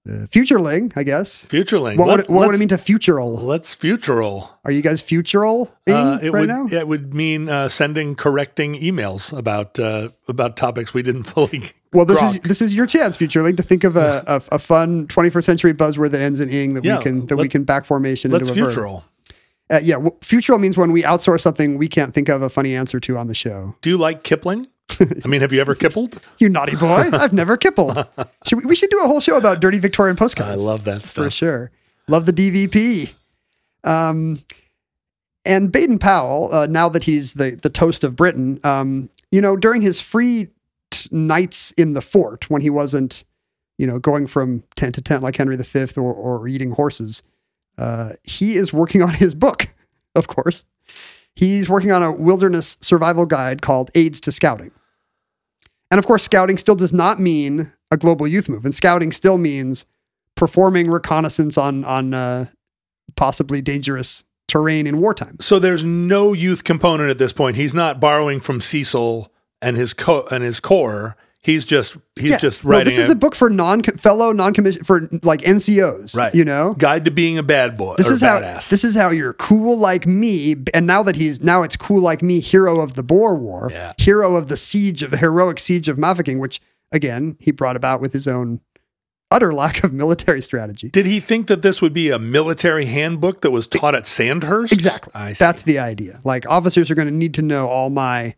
uh, futureling i guess Futureling. what, would, Let- what would it mean to futural Let's futural. are you guys futural Uh, right would now it would mean uh, sending correcting emails about uh, about topics we didn't fully. well this is this is your chance futureling to think of a, a, a fun 21st century buzzword that ends in ing that Yeah, we can that we can back formation Let's into a verb. Uh, yeah w- futural means when we outsource something we can't think of a funny answer to on the show Do you like Kipling? I mean, have you ever kippled? you naughty boy i've never kippled should we, we should do a whole show about dirty victorian postcards. I love that for sure. Love the DVP. Um, and Baden Powell, uh, now that he's the the toast of Britain, um, you know, during his free t- nights in the fort when he wasn't, you know, going from tent to tent like Henry V or, or eating horses, uh, he is working on his book. Of course, he's working on a wilderness survival guide called Aids to Scouting. And of course, scouting still does not mean a global youth movement. Scouting still means performing reconnaissance on on uh, possibly dangerous terrain in wartime. So there's no youth component at this point. He's not borrowing from Cecil and his co- and his core. He's just he's just no, writing this is a book for non fellow non commission for like NCOs, right. You know, guide to being a bad boy. this is how badass. this is how you're cool like me. And now that he's now it's cool like me, hero of the Boer War, Yeah. hero of the siege of the heroic siege of Mafeking, which again he brought about with his own utter lack of military strategy. Did he think that this would be a military handbook that was taught at Sandhurst? Exactly. That's the idea. Like officers are going to need to know all my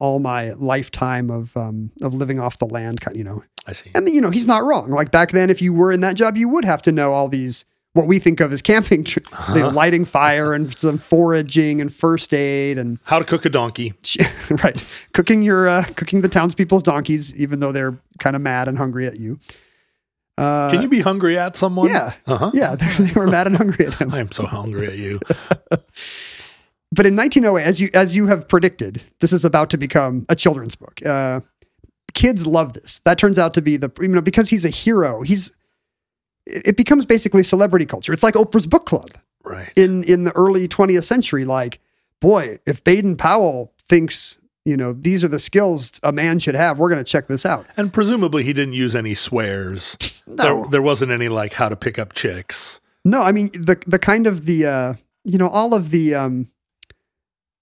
all my lifetime of um of living off the land, you know. I see. And you know, he's not wrong. Like back then if you were in that job, you would have to know all these what we think of as camping, Uh-huh. you know, lighting fire and some foraging and first aid and How to cook a donkey. right, cooking your uh, cooking the townspeople's donkeys, even though they're kind of mad and hungry at you. Uh, Can you be hungry at someone? yeah, Uh-huh. yeah, they were mad and hungry at him. I'm so hungry at you. but in 1908, as you as you have predicted, this is about to become a children's book. Uh, kids love this. That turns out to be the you know because he's a hero. He's it becomes basically celebrity culture. It's like Oprah's book club Right. in in the early 20th century. Like, boy, if Baden Powell thinks you know these are the skills a man should have, we're going to check this out. And presumably he didn't use any swears. No. There, there wasn't any like how to pick up chicks. No, I mean the the kind of the uh, you know all of the um,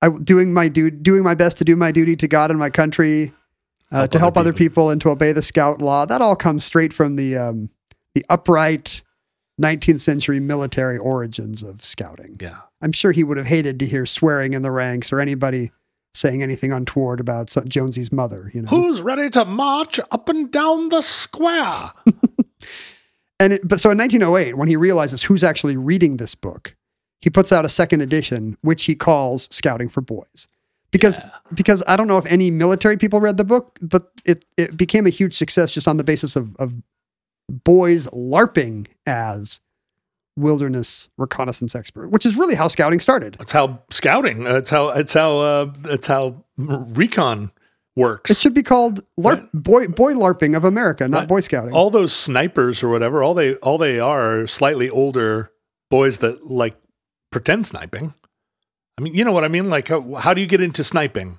I doing my du- doing my best to do my duty to God and my country, uh, Help to help other other people and to obey the scout law. That all comes straight from the um, the upright 19th century military origins of scouting. Yeah. I'm sure he would have hated to hear swearing in the ranks or anybody saying anything untoward about Jonesy's mother. You know, Who's ready to march up and down the square? And it, but so in 1908, when he realizes who's actually reading this book, he puts out a second edition, which he calls Scouting for Boys. Because because I don't know if any military people read the book, but it, it became a huge success just on the basis of, of boys LARPing as wilderness reconnaissance expert, which is really how scouting started. That's how scouting. That's how. It's how. Uh, it's how recon works. It should be called LARP, boy boy LARPing of America, not Boy Scouting. all those snipers or whatever. All they all they are, are slightly older boys that like pretend sniping. I mean, you know what I mean. Like, how, how do you get into sniping?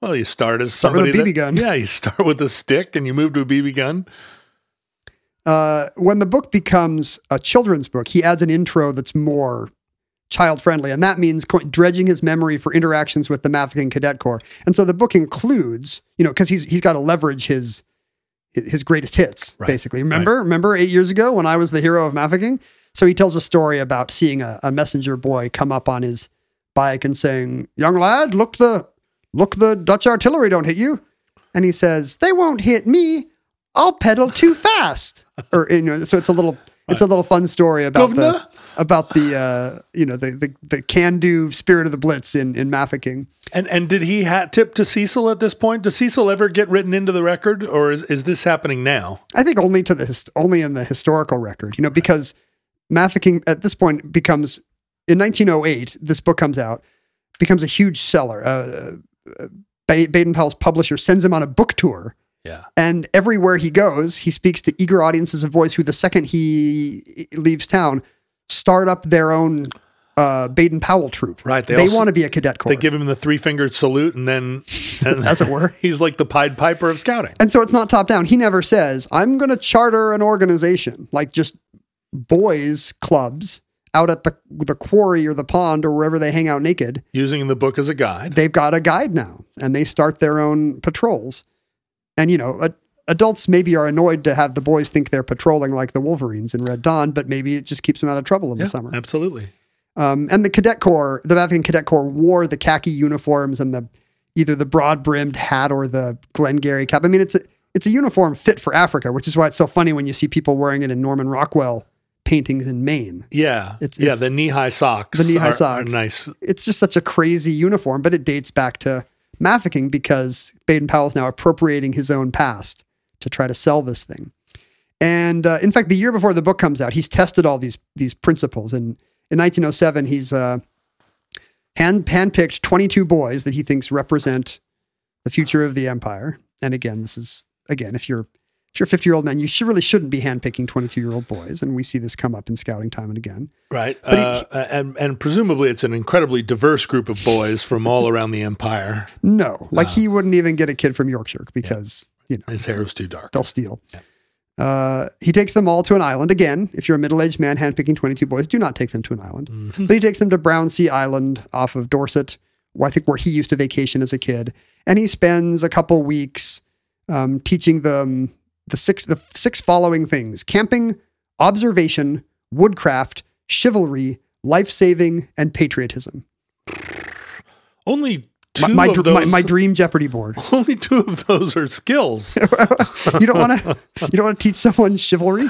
Well, you start as Start with a BB that- gun. Yeah, you start with a stick and you move to a BB gun. uh, when the book becomes a children's book, he adds an intro that's more child friendly, and that means co- dredging his memory for interactions with the Mafeking Cadet Corps. And so the book includes, you know, because he's he's got to leverage his his greatest hits, Right, basically. Remember, remember eight years ago when I was the hero of Mafeking? So he tells a story about seeing a, a messenger boy come up on his bike and saying, "Young lad, look the look the Dutch artillery don't hit you," and he says, "They won't hit me. I'll pedal too fast." or you know, so it's a little it's a little fun story about Governor? the about the uh, you know the the, the can do spirit of the blitz in in Mafeking. And and did he hat tip to Cecil at this point? Does Cecil ever get written into the record, or is, is this happening now? I think only to the hist- only in the historical record, you know, because Mafeking at this point becomes in 1908. This book comes out, becomes a huge seller. Uh, uh, Baden Powell's publisher sends him on a book tour, Yeah. and everywhere he goes, he speaks to eager audiences of boys who, the second he leaves town, start up their own uh, Baden Powell troop. Right, they They, want to be a cadet corps. They give him the three fingered salute, and then, and As it were. he's like the Pied Piper of scouting. And so it's not top down. He never says, I'm going to charter an organization like just boys clubs out at the the quarry or the pond or wherever they hang out naked. Using the book as a guide. They've got a guide now and they start their own patrols. And you know, a, adults maybe are annoyed to have the boys think they're patrolling like the Wolverines in Red Dawn, but maybe it just keeps them out of trouble in yeah, the summer. absolutely. Um, and the cadet corps, the Mafeking cadet corps wore the khaki uniforms and the either the broad brimmed hat or the Glengarry cap. I mean, it's a it's a uniform fit for Africa, which is why it's so funny when you see people wearing it in Norman Rockwell paintings in Maine. Yeah, It's- yeah. it's- the knee high socks. The knee-high are- are nice. It's just such a crazy uniform, but it dates back to Mafeking because Baden Powell is now appropriating his own past to try to sell this thing. And uh, in fact, the year before the book comes out, he's tested all these these principles. And in 1907, he's uh, hand handpicked 22 boys that he thinks represent the future of the empire. And again, this is again, if you're you're a 50 year old man, you should, really shouldn't be handpicking 22 year old boys. And we see this come up in scouting time and again. Right. But he- uh, and and presumably it's an incredibly diverse group of boys from all around the empire. No, like he wouldn't even get a kid from Yorkshire because you know His hair was too dark. they'll steal. Uh, he takes them all to an island. Again, if you're a middle aged man handpicking 22 boys, do not take them to an island. But he takes them to Brownsea Island off of Dorset, where I think where he used to vacation as a kid. And he spends a couple weeks um, teaching them the six the six following things: camping, observation, woodcraft, chivalry, life saving, and patriotism. Only two My, my, dr- those. my, my dream Jeopardy board. only two of those are skills. You don't want to. You don't want to teach someone chivalry.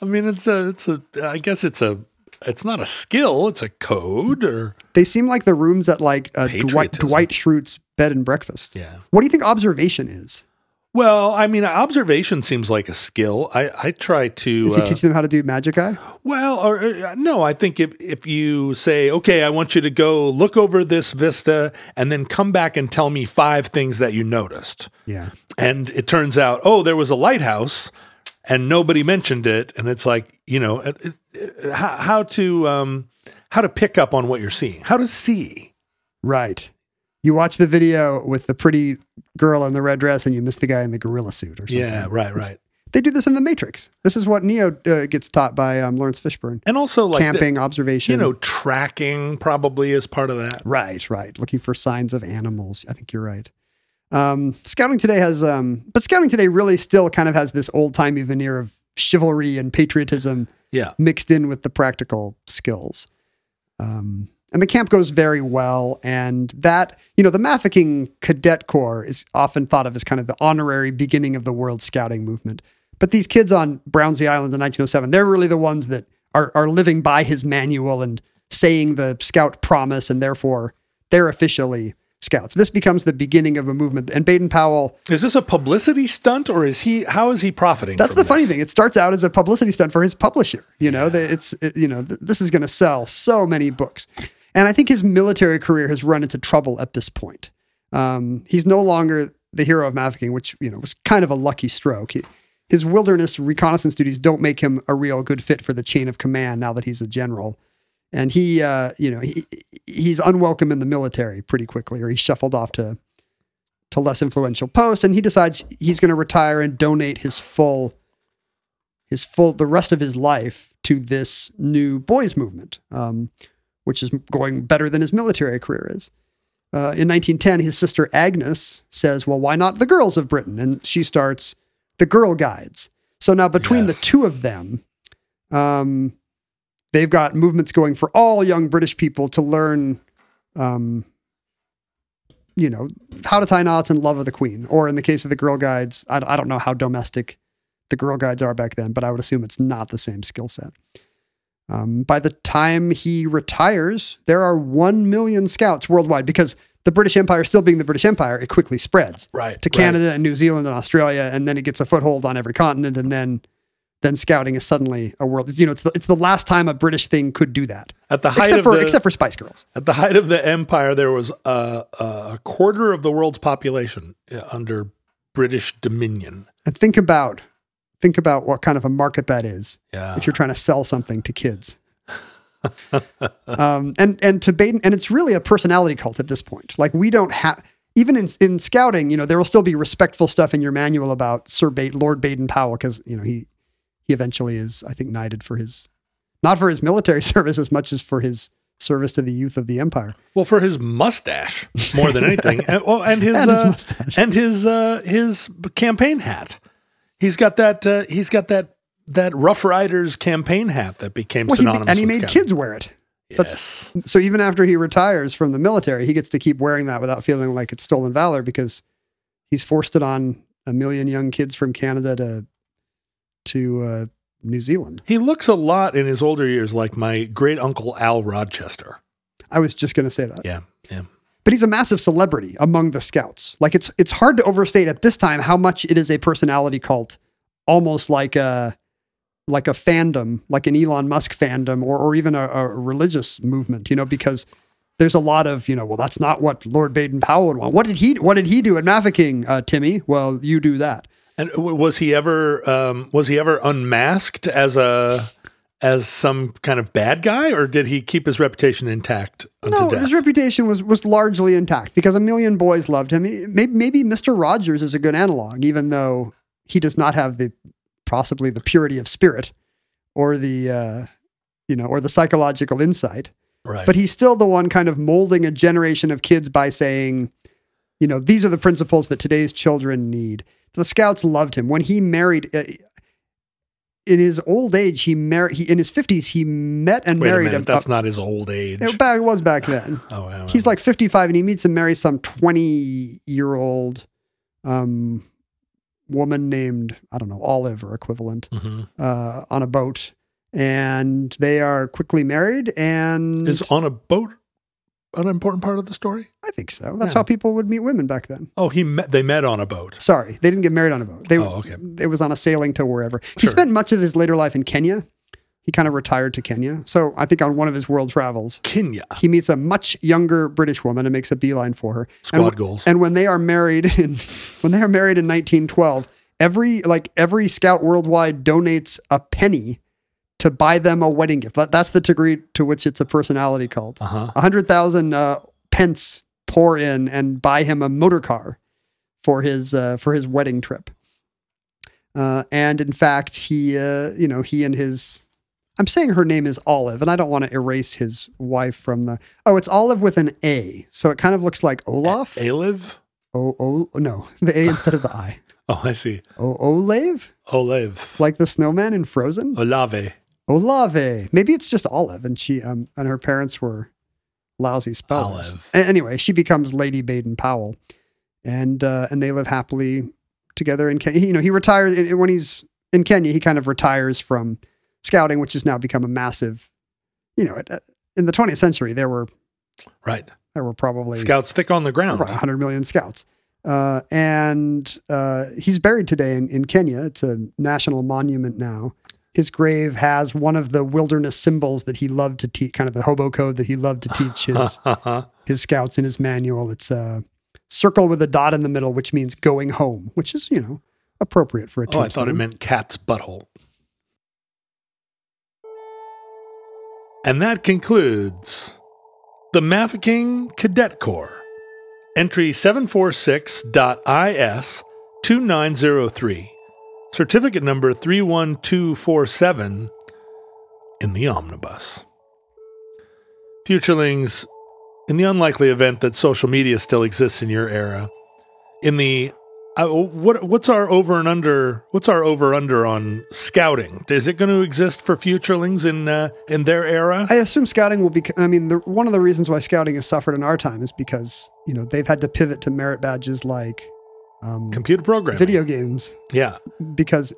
I mean, it's a, it's a. I guess it's a. It's not a skill. It's a code, or They seem like the rooms at like uh, Dwight. Dwight Schrute's bed and breakfast. yeah. What do you think observation is? Well, I mean, observation seems like a skill. I I try to. Is he uh, teaching them how to do magic eye? Well, or uh, no, I think if if you say, okay, I want you to go look over this vista and then come back and tell me five things that you noticed, Yeah. and it turns out, oh, there was a lighthouse, and nobody mentioned it, and it's like, you know, it, it, it- how, how to um, how to pick up on what you're seeing, how to see. Right. You watch the video with the pretty girl in the red dress and you miss the guy in the gorilla suit or something. Yeah, right, It's- right. They do this in the Matrix. This is what Neo uh, gets taught by um, Laurence Fishburne. And also, like the- Camping, observation. you know, tracking probably is part of that. Right, right. Looking for signs of animals. I think you're right. Um, scouting today has, um, but scouting today really still kind of has this old timey veneer of chivalry and patriotism Yeah, mixed in with the practical skills. Um, and the camp goes very well. And that, you know, the Mafeking Cadet Corps is often thought of as kind of the honorary beginning of the world scouting movement. But these kids on Brownsea Island in 1907, they're really the ones that are, are living by his manual and saying the scout promise. And therefore, they're officially Scouts. This becomes the beginning of a movement. And Baden Powell, Is this a publicity stunt or is he, how is he profiting? that's the funny thing. It starts out as a publicity stunt for his publisher. You know, that it's, it, you know, th- this is going to sell so many books. And I think his military career has run into trouble at this point. Um, he's no longer the hero of Mafeking, which, you know, was kind of a lucky stroke. He, his wilderness reconnaissance duties don't make him a real good fit for the chain of command now that he's a general. And he, uh, you know, he, he's unwelcome in the military pretty quickly, or he's shuffled off to to less influential posts. And he decides he's going to retire and donate his full, his full, the rest of his life to this new boys movement, um, which is going better than his military career is. Uh, in 1910, his sister Agnes says, "Well, why not the girls of Britain?" And she starts the Girl Guides. So now between Yes. the two of them, um, they've got movements going for all young British people to learn, um, you know, how to tie knots and love of the Queen. Or in the case of the Girl Guides, I, I don't know how domestic the Girl Guides are back then, but I would assume it's not the same skill set. Um, by the time he retires, there are 1 million scouts worldwide because the British Empire, still being the British Empire, it quickly spreads Right, to right. Canada and New Zealand and Australia, and then it gets a foothold on every continent, and then then scouting is suddenly a world. You know, it's the, it's the last time a British thing could do that, At the height except of for the, except for Spice Girls. At the height of the empire, there was a, a quarter of the world's population uh, under British dominion. And think about think about what kind of a market that is Yeah. if you're trying to sell something to kids. um, and and to Baden, and it's really a personality cult at this point. Like we don't have even in in scouting, you know, there will still be respectful stuff in your manual about Sir Bate, Lord Baden Powell, because you know he he eventually is, I think, knighted for his not for his military service as much as for his service to the youth of the empire. Well, for his mustache more than anything, and, well, and his And his uh, mustache. and his uh, his campaign hat. He's got that. Uh, he's got that that Rough Riders campaign hat that became Well, he, synonymous. and he made kids wear it. Yes. So even after he retires from the military, he gets to keep wearing that without feeling like it's stolen valor because he's forced it on a million young kids from Canada to to uh, New Zealand. He looks a lot in his older years like my great uncle Al Rochester. I was just going to say that. Yeah, yeah. But he's a massive celebrity among the scouts. Like it's it's hard to overstate at this time how much it is a personality cult, almost like a like a fandom, like an Elon Musk fandom, or or even a, a religious movement. You know, because there's a lot of you know, well, that's not what Lord Baden Powell would want. What did he What did he do at Mafeking, uh, Timmy? Well, you do that. And was he ever um, was he ever unmasked as a as some kind of bad guy, or did he keep his reputation intact No, death? his reputation was was largely intact because a million boys loved him. Maybe, maybe Mr. Rogers is a good analog, even though he does not have the possibly the purity of spirit or the uh, you know or the psychological insight. right. But he's still the one kind of molding a generation of kids by saying, you know, these are the principles that today's children need. The scouts loved him when he married. In his old age, he married. He in his fifties, he met and Wait a married minute, a, that's not his old age. it back, it was back then. oh, wow, He's like 55 and he meets and marries some 20 year old um, woman named, I don't know, Olive or equivalent hmm uh, on a boat. And they are quickly married. And is on a boat an important part of the story? I think so. That's Yeah. how people would meet women back then. Oh, he met. They met on a boat. Sorry, they didn't get married on a boat. They, Oh, okay. It was on a sailing to wherever. He Sure. spent much of his later life in Kenya. He kind of retired to Kenya. So I think on one of his world travels, Kenya. he meets a much younger British woman and makes a beeline for her. Squad and, goals. And when they are married in when they are married in 1912, every like every scout worldwide donates a penny to buy them a wedding gift. That's the degree to which it's a personality cult. Uh huh. A hundred thousand uh, pence pour in and buy him a motor car for his uh, for his wedding trip. Uh, and in fact, he uh, you know he and his I'm saying her name is Olive, and I don't want to erase his wife from the. Oh, it's Olive with an A, so it kind of looks like Olaf. Aliv. Oh, oh, no, the A instead of the I. Oh, I see. Oh, Olave, Olive. like the snowman in Frozen. Olave. Olave. Maybe it's just Olive, and she um and her parents were lousy spellers. Olive. Anyway, she becomes Lady Baden Powell, and uh, and they live happily together in Kenya. You know, he retires when he's in Kenya. He kind of retires from scouting, which has now become a massive. You know, in the 20th century, there were Right. There were probably Scouts thick on the ground. 100 million scouts. Uh, and uh, he's buried today in, in Kenya. It's a national monument now. His grave has one of the wilderness symbols that he loved to teach, kind of the hobo code that he loved to teach his uh-huh. his scouts in his manual. It's a circle with a dot in the middle, which means going home, which is you know appropriate for a Oh, I thought it meant cat's butthole. And that concludes the Mafeking Cadet Corps. Entry 746.IS 2903. Certificate number 31247 in the omnibus. Futurelings, in the unlikely event that social media still exists in your era, in the uh, what what's our over and under? What's our over under on scouting? Is it going to exist for futurelings in uh, in their era? I assume scouting will be. I mean, the, one of the reasons why scouting has suffered in our time is because you know they've had to pivot to merit badges like um, Computer programming. video games Yeah, because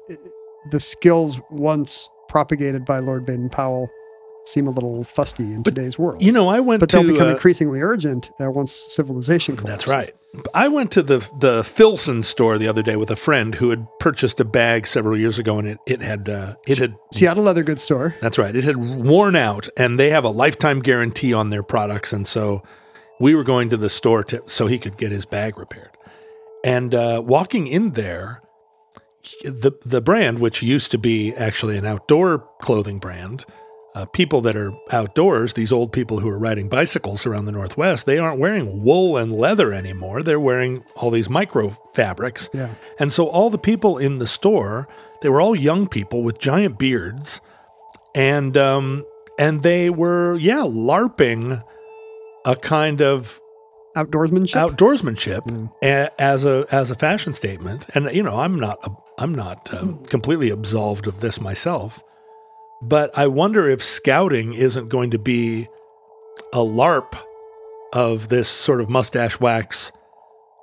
the skills once propagated by Lord Baden Powell seem a little fusty in today's world. you know, I went but to. they'll become uh, increasingly urgent uh, once civilization collapses. that's right. I went to the the Filson store the other day with a friend who had purchased a bag several years ago, and it it had uh, it had Seattle Leather Goods Store. That's right. It had worn out, and they have a lifetime guarantee on their products. And so we were going to the store to, so he could get his bag repaired. And uh, walking in there, the the brand, which used to be actually an outdoor clothing brand, uh, people that are outdoors, these old people who are riding bicycles around the Northwest, they aren't wearing wool and leather anymore. They're wearing all these micro fabrics. Yeah. And so all the people in the store, they were all young people with giant beards, and um, and they were yeah larping a kind of Outdoorsmanship. outdoorsmanship a, as a as a fashion statement. And you know, I'm not I'm not um, completely absolved of this myself, but I wonder if scouting isn't going to be a LARP of this sort of mustache wax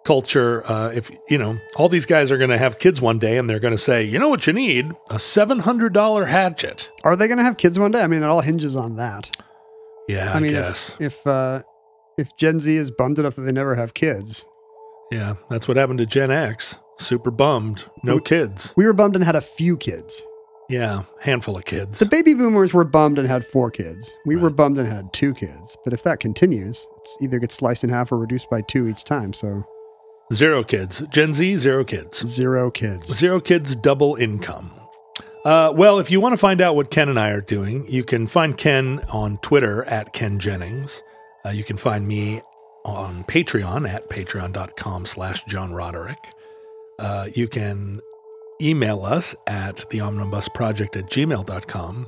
culture. Uh, if you know, all these guys are going to have kids one day, and they're going to say, you know what you need a seven hundred dollar hatchet. Are they going to have kids one day? I mean, it all hinges on that. Yeah, I, I, mean, guess. if if, uh, if Gen Z is bummed enough that they never have kids, yeah, that's what happened to Gen X. Super bummed. No We- kids. we were bummed and had a few kids. Yeah, handful of kids. The baby boomers were bummed and had four kids. We were bummed and had two kids. But if that continues, it's either gets sliced in half or reduced by two each time. So Zero kids. Gen Z, zero kids. zero kids. Zero kids, double income. Uh, well, if you want to find out what Ken and I are doing, you can find Ken on Twitter at Ken Jennings. Uh, you can find me on Patreon at patreon.com slash John Roderick. Uh, you can email us at theomnibusproject at gmail.com.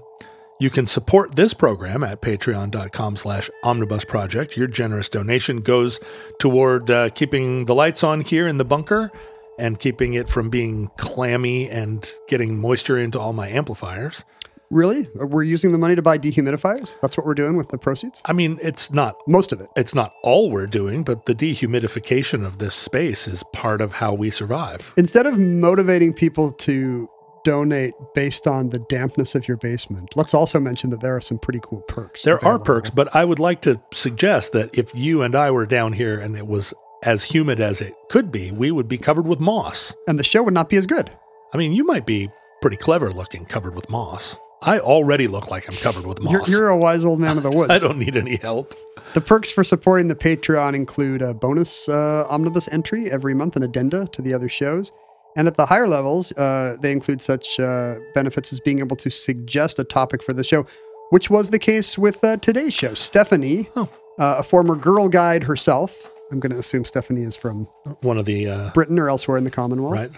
You can support this program at patreon.com slash omnibusproject. Your generous donation goes toward uh, keeping the lights on here in the bunker and keeping it from being clammy and getting moisture into all my amplifiers. Really? We're using the money to buy dehumidifiers? That's what we're doing with the proceeds? I mean, it's not Most of it. it's not all we're doing, but the dehumidification of this space is part of how we survive. Instead of motivating people to donate based on the dampness of your basement, let's also mention that there are some pretty cool perks. There are perks, but I would like to suggest that if you and I were down here and it was as humid as it could be, we would be covered with moss. And the show would not be as good. I mean, you might be pretty clever looking covered with moss. I already look like I'm covered with moss. You're, you're a wise old man of the woods. I don't need any help. The perks for supporting the Patreon include a bonus uh, omnibus entry every month an addenda to the other shows. And at the higher levels, uh, they include such uh, benefits as being able to suggest a topic for the show, which was the case with uh, today's show. Stephanie, Oh. uh, a former girl guide herself, I'm going to assume Stephanie is from One of the uh, Britain or elsewhere in the Commonwealth. right?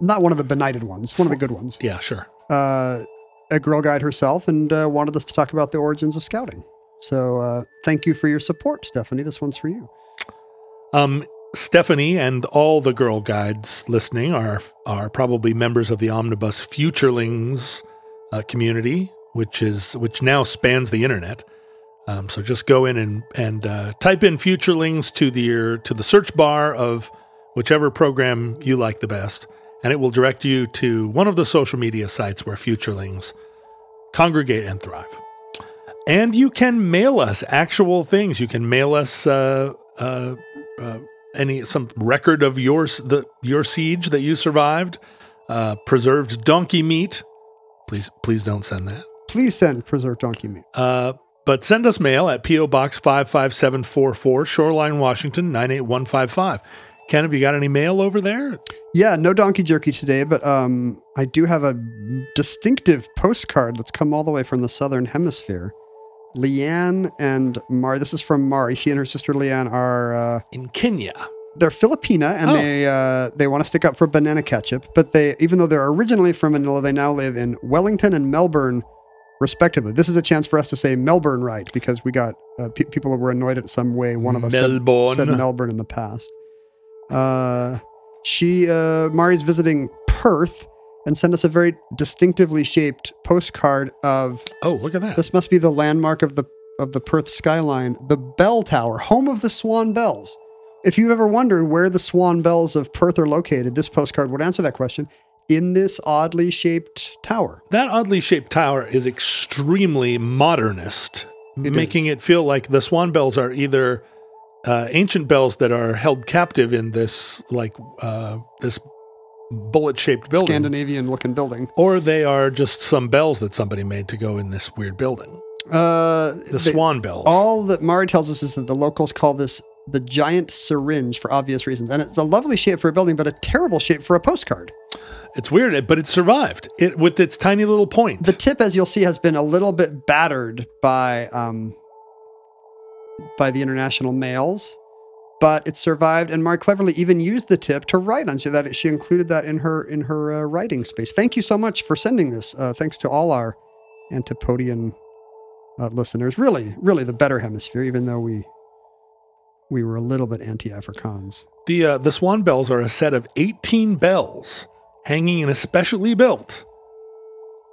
Not one of the benighted ones, one of the good ones. Yeah, sure. Uh, a girl guide herself and uh, wanted us to talk about the origins of scouting. So uh, thank you for your support, Stephanie. This one's for you. Um, Stephanie and all the girl guides listening are are probably members of the Omnibus Futurelings uh, community, which is which now spans the internet. Um, so just go in and and uh, type in Futurelings to the to the search bar of whichever program you like the best, and it will direct you to one of the social media sites where Futurelings congregate and thrive. And you can mail us actual things. You can mail us uh, uh, uh, any some record of your the your siege that you survived, uh, preserved donkey meat. Please, please don't send that. Please send preserved donkey meat. Uh, but send us mail at PO Box five five seven four four, Shoreline, Washington nine eight one five five. Ken, have you got any mail over there? Yeah, no donkey jerky today, but um, I do have a distinctive postcard that's come all the way from the southern hemisphere. Leanne and Mari. This is from Mari. She and her sister Leanne are uh, In Kenya. they're Filipina and Oh. they uh, they want to stick up for banana ketchup. But they even though they're originally from Manila, they now live in Wellington and Melbourne, respectively. This is a chance for us to say Melbourne right because we got uh, pe- people who were annoyed at some way one of us said- said, Melbourne in the past. Uh, she uh, Mari's visiting Perth and sent us a very distinctively shaped postcard of Oh, look at that. this must be the landmark of the of the Perth skyline, the Bell Tower, home of the Swan Bells. If you've ever wondered where the Swan Bells of Perth are located, this postcard would answer that question. In this oddly shaped tower. That oddly shaped tower is extremely modernist, It making is. it feel like the swan bells are either uh, ancient bells that are held captive in this like uh, this bullet shaped building, Scandinavian looking building. or they are just some bells that somebody made to go in this weird building. Uh, The they- swan bells. All that Mari tells us is that the locals call this the giant syringe for obvious reasons. And it's a lovely shape for a building, but a terrible shape for a postcard. it's weird, but it survived. It with its tiny little point. The tip, as you'll see, has been a little bit battered by um, by the international mails, but it survived. And Mari cleverly even used the tip to write on, so that she included that in her in her uh, writing space. Thank you so much for sending this. Uh, thanks to all our Antipodian uh, listeners. Really, really the better hemisphere, even though we we were a little bit anti-Afrikaans. The uh, the swan bells are a set of 18 bells hanging in a specially built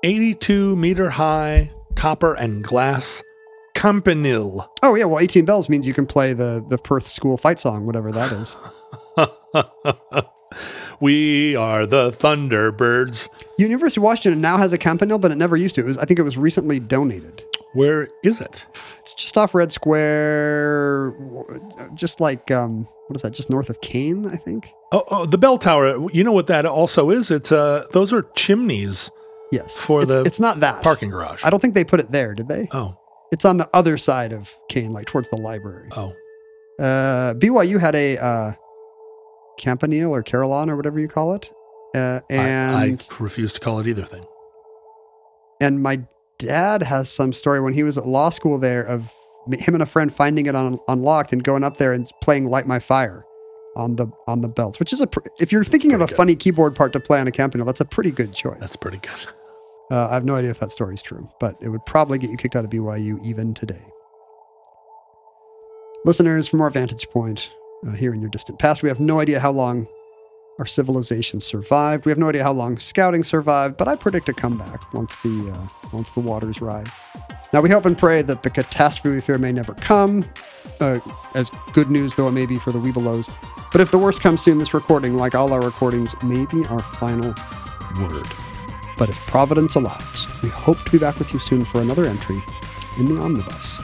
82 meter high copper and glass campanile. Oh yeah, well, 18 bells means you can play the the Perth school fight song, whatever that is. we are the Thunderbirds. University of Washington now has a campanile, but it never used to. It was, I think it was recently donated. Where is it? It's just off Red Square, just like um, what is that? Just north of Kane, I think. Oh, oh, the bell tower. You know what that also is? It's uh those are chimneys Yes, For it's, the it's not that parking garage. I don't think they put it there, did they? Oh, It's on the other side of Kane, like towards the library. oh. Uh, BYU had a uh, campanile or carillon or whatever you call it, uh, and I refuse to call it either thing. and my dad has some story when he was at law school there of him and a friend finding it on, unlocked and going up there and playing light my fire on the on the belts which is a pr- if you're thinking of a good. funny keyboard part to play on a campanile that's a pretty good choice That's pretty good. Uh, i have no idea if that story's true but it would probably get you kicked out of byu even today. Listeners from our vantage point uh, here in your distant past we have no idea how long our civilization survived. We have no idea how long scouting survived but i predict a comeback once the uh, once the waters rise. Now we hope and pray that the catastrophe we fear may never come uh, as good news though it may be for the Webelos but if the worst comes soon this recording like all our recordings may be our final word but if providence allows we hope to be back with you soon for another entry in the omnibus